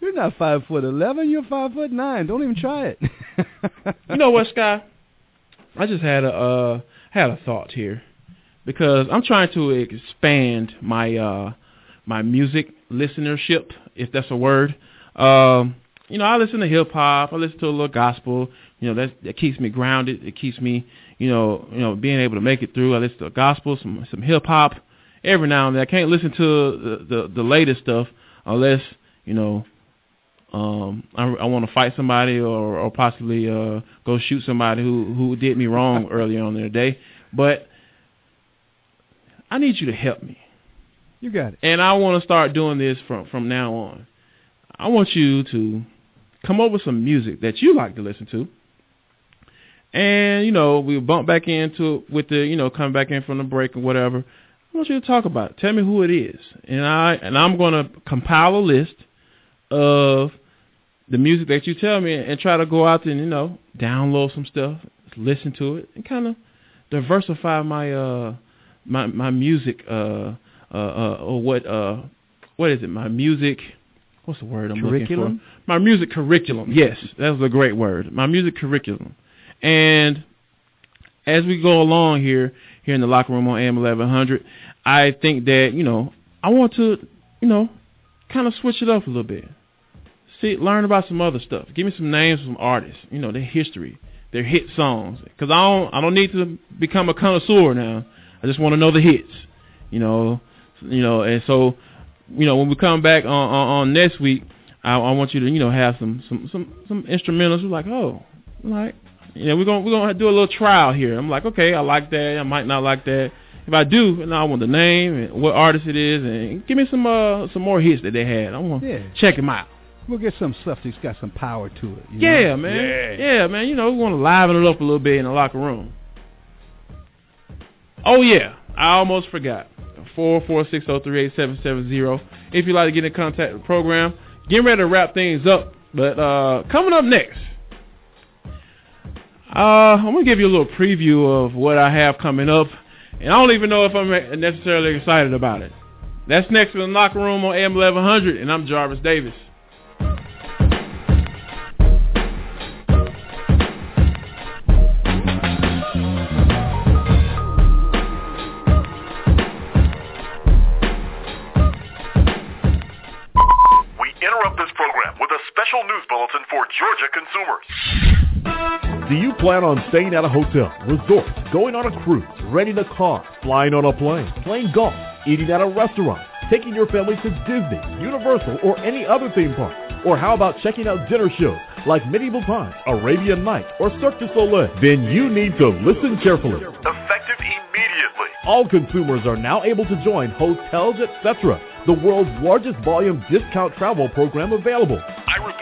You're not five foot eleven. You're five foot nine. Don't even try it. you know what, Scott? I just had a uh, had a thought here because I'm trying to expand my uh, my music listenership, if that's a word. Um, you know, I listen to hip hop. I listen to a little gospel. You know, that that keeps me grounded. It keeps me, you know, you know, being able to make it through. I listen to gospel, some some hip hop. Every now and then, I can't listen to the the, the latest stuff unless you know um I, I want to fight somebody or or possibly uh go shoot somebody who who did me wrong earlier on in the day. But I need you to help me. You got it. And I want to start doing this from from now on. I want you to come up with some music that you like to listen to. And, you know, we bump back into it with the, you know, come back in from the break or whatever. I want you to talk about it. Tell me who it is. And I and I'm gonna compile a list of the music that you tell me and try to go out and, you know, download some stuff, listen to it, and kind of diversify my uh my my music uh uh, uh or what uh what is it? My music what's the word I'm Curriculum? looking for? My music curriculum. Yes, that was a great word. My music curriculum. And as we go along here here in the locker room on AM 1100, I think that you know I want to you know kind of switch it up a little bit. See, learn about some other stuff. Give me some names of some artists. You know their history, their hit songs. Because I don't I don't need to become a connoisseur now. I just want to know the hits. You know, you know, and so you know when we come back on on, on next week, I, I want you to you know have some some some some instrumentals. You're like, oh, like you know, we're gonna we're gonna do a little trial here. I'm like, okay, I like that. I might not like that. If I do, and I want the name and what artist it is, and give me some uh some more hits that they had. I want to Yeah. check them out. We'll get some stuff that's got some power to it. you Yeah, know? man. Yeah. man. You know, we want to liven it up a little bit in the locker room. Oh yeah, I almost forgot. Four four six zero three eight seven seven zero. If you'd like to get in contact with the program, getting ready to wrap things up. But uh coming up next, uh, I'm gonna give you a little preview of what I have coming up, and I don't even know if I'm necessarily excited about it. That's next in the locker room on AM 1100, and I'm Jarvis Davis. Special news bulletin for Georgia consumers. Do you plan on staying at a hotel, resort, going on a cruise, renting a car, flying on a plane, playing golf, eating at a restaurant, taking your family to Disney, Universal, or any other theme park? Or how about checking out dinner shows like Medieval Times, Arabian Nights, or Cirque du Soleil? Then you need to listen carefully. Effective immediately. All consumers are now able to join Hotels Etc., the world's largest volume discount travel program available.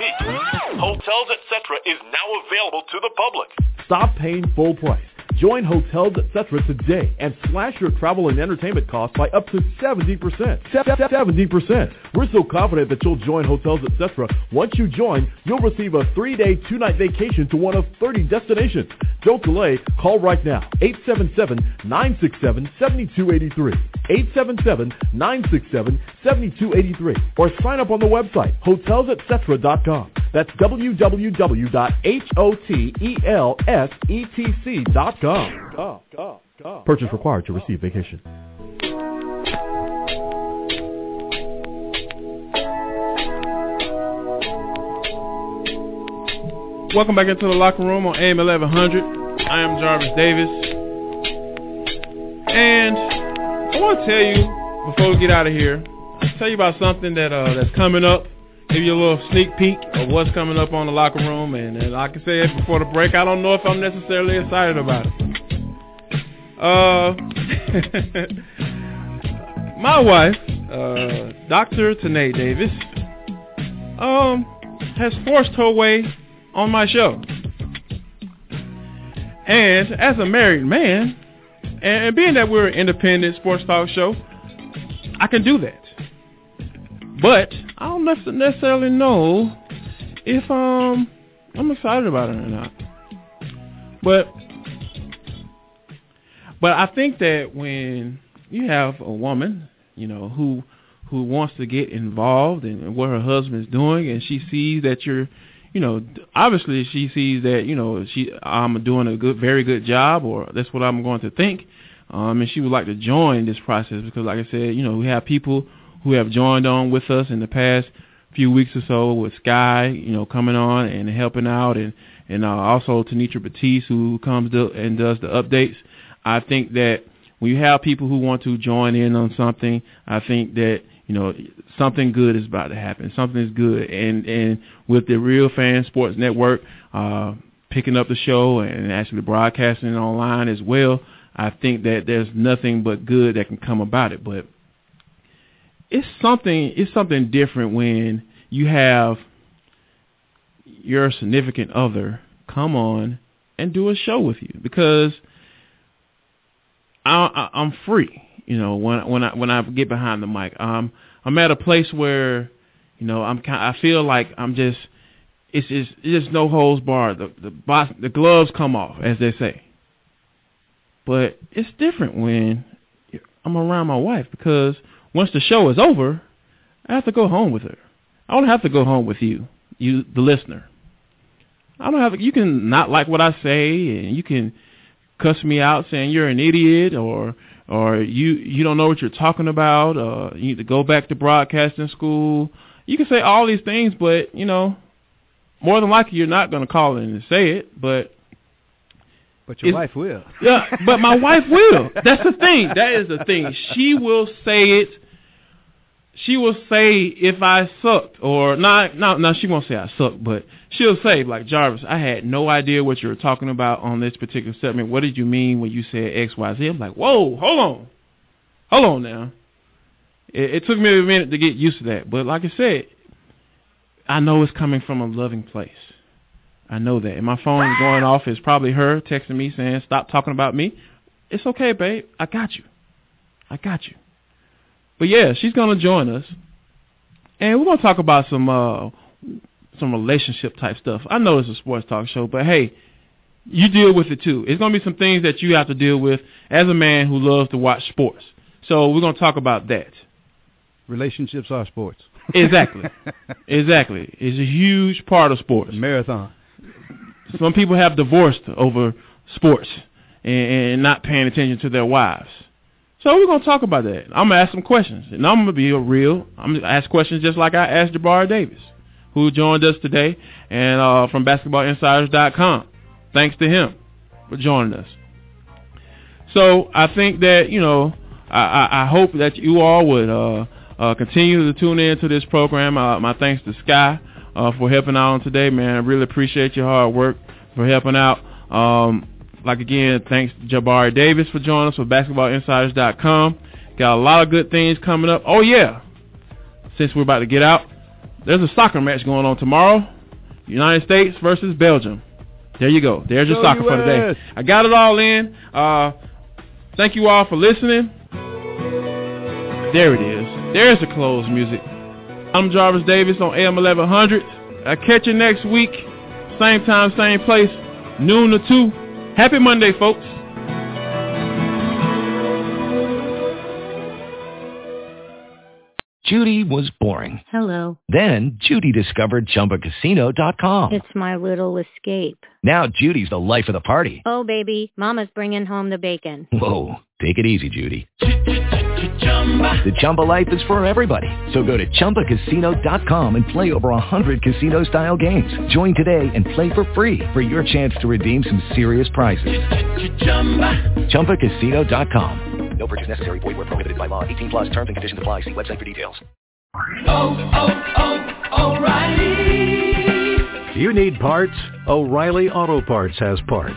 Repeat, Hotels Etc. is now available to the public. Stop paying full price. Join Hotels Etc. today and slash your travel and entertainment costs by up to 70%. Se- se- 70%. We're so confident that you'll join Hotels Etc. Once you join, you'll receive a three-day, two-night vacation to one of 30 destinations. Don't delay. Call right now. 877-967-7283. 877-967-7283. Or sign up on the website, hotelsetc.com. That's www.hotelsetc.com. Purchase required to receive vacation. Welcome back into the locker room on AM 1100. I am Jarvis Davis. And I want to tell you, before we get out of here, I'll tell you about something that uh, that's coming up. Give you a little sneak peek of what's coming up on the locker room. And, and like I said before the break, I don't know if I'm necessarily excited about it. Uh, my wife, uh, Dr. Tanae Davis, um, has forced her way on my show. And as a married man, and being that we're an independent sports talk show, I can do that. But I don't nece- necessarily know if um I'm excited about it or not. But but I think that when you have a woman, you know, who who wants to get involved in what her husband's doing, and she sees that you're, you know, obviously she sees that you know she I'm doing a good, very good job, or that's what I'm going to think, um, and she would like to join this process because, like I said, you know, we have people who have joined on with us in the past few weeks or so with Sky, you know, coming on and helping out, and and uh, also Tanitra Batiste who comes to, and does the updates. I think that when you have people who want to join in on something, I think that you know something good is about to happen. Something is good, and and with the Real Fan Sports Network uh, picking up the show and actually broadcasting it online as well, I think that there's nothing but good that can come about it. But it's something it's something different when you have your significant other come on and do a show with you because I, I, I'm free. You know, when when I when I get behind the mic, um, I'm at a place where, you know, I'm kind. I feel like I'm just. It's just it's just no holds barred. The the box, the gloves come off, as they say. But it's different when I'm around my wife because once the show is over, I have to go home with her. I don't have to go home with you, you the listener. I don't have. You can not like what I say, and you can cuss me out saying you're an idiot or or you you don't know what you're talking about. Uh, you need to go back to broadcasting school. You can say all these things, but you know, more than likely you're not going to call in and say it. But but your wife will. Yeah, but my wife will. That's the thing. That is the thing. She will say it she will say if I sucked or not. No, no, she won't say I sucked, but she'll say like Jarvis, I had no idea what you were talking about on this particular segment. What did you mean when you said X, Y, Z? I'm like, whoa, hold on, hold on now. It, it took me a minute to get used to that, but like I said, I know it's coming from a loving place. I know that. And my phone going off is probably her texting me saying, "Stop talking about me." It's okay, babe. I got you. I got you. But yeah, she's gonna join us, and we're gonna talk about some uh some relationship type stuff. I know it's a sports talk show, but hey, you deal with it too. It's gonna be some things that you have to deal with as a man who loves to watch sports. So we're gonna talk about that. Relationships are sports. Exactly. exactly. It's a huge part of sports. Marathon. Some people have divorced over sports and, and not paying attention to their wives. So we're gonna talk about that. I'm gonna ask some questions, and I'm gonna be real. I'm gonna ask questions just like I asked Jabari Davis, who joined us today, and uh, from BasketballInsiders.com. Thanks to him for joining us. So I think that you know, I, I, I hope that you all would uh, uh, continue to tune in to this program. Uh, my thanks to Sky uh, for helping out on today, man. I really appreciate your hard work for helping out. Um, like again, thanks to Jabari Davis for joining us with BasketballInsiders.com. Got a lot of good things coming up. Oh yeah, since we're about to get out, there's a soccer match going on tomorrow. United States versus Belgium. There you go. There's your Go soccer for today. I got it all in. Uh, thank you all for listening. There it is. There's the closed music. I'm Jarvis Davis on AM 1100. I'll catch you next week. Same time, same place. Noon to 2. Happy Monday, folks. Judy was boring. Hello. Then Judy discovered ChumbaCasino.com. It's my little escape. Now Judy's the life of the party. Oh, baby, Mama's bringing home the bacon. Whoa, take it easy, Judy. The Chumba life is for everybody. So go to ChumbaCasino.com and play over 100 casino-style games. Join today and play for free for your chance to redeem some serious prizes. ChumbaCasino.com. No purchase necessary. Void where prohibited by law. 18 plus terms and conditions apply. See website for details. Oh, oh, oh, O'Reilly. You need parts? O'Reilly Auto Parts has parts.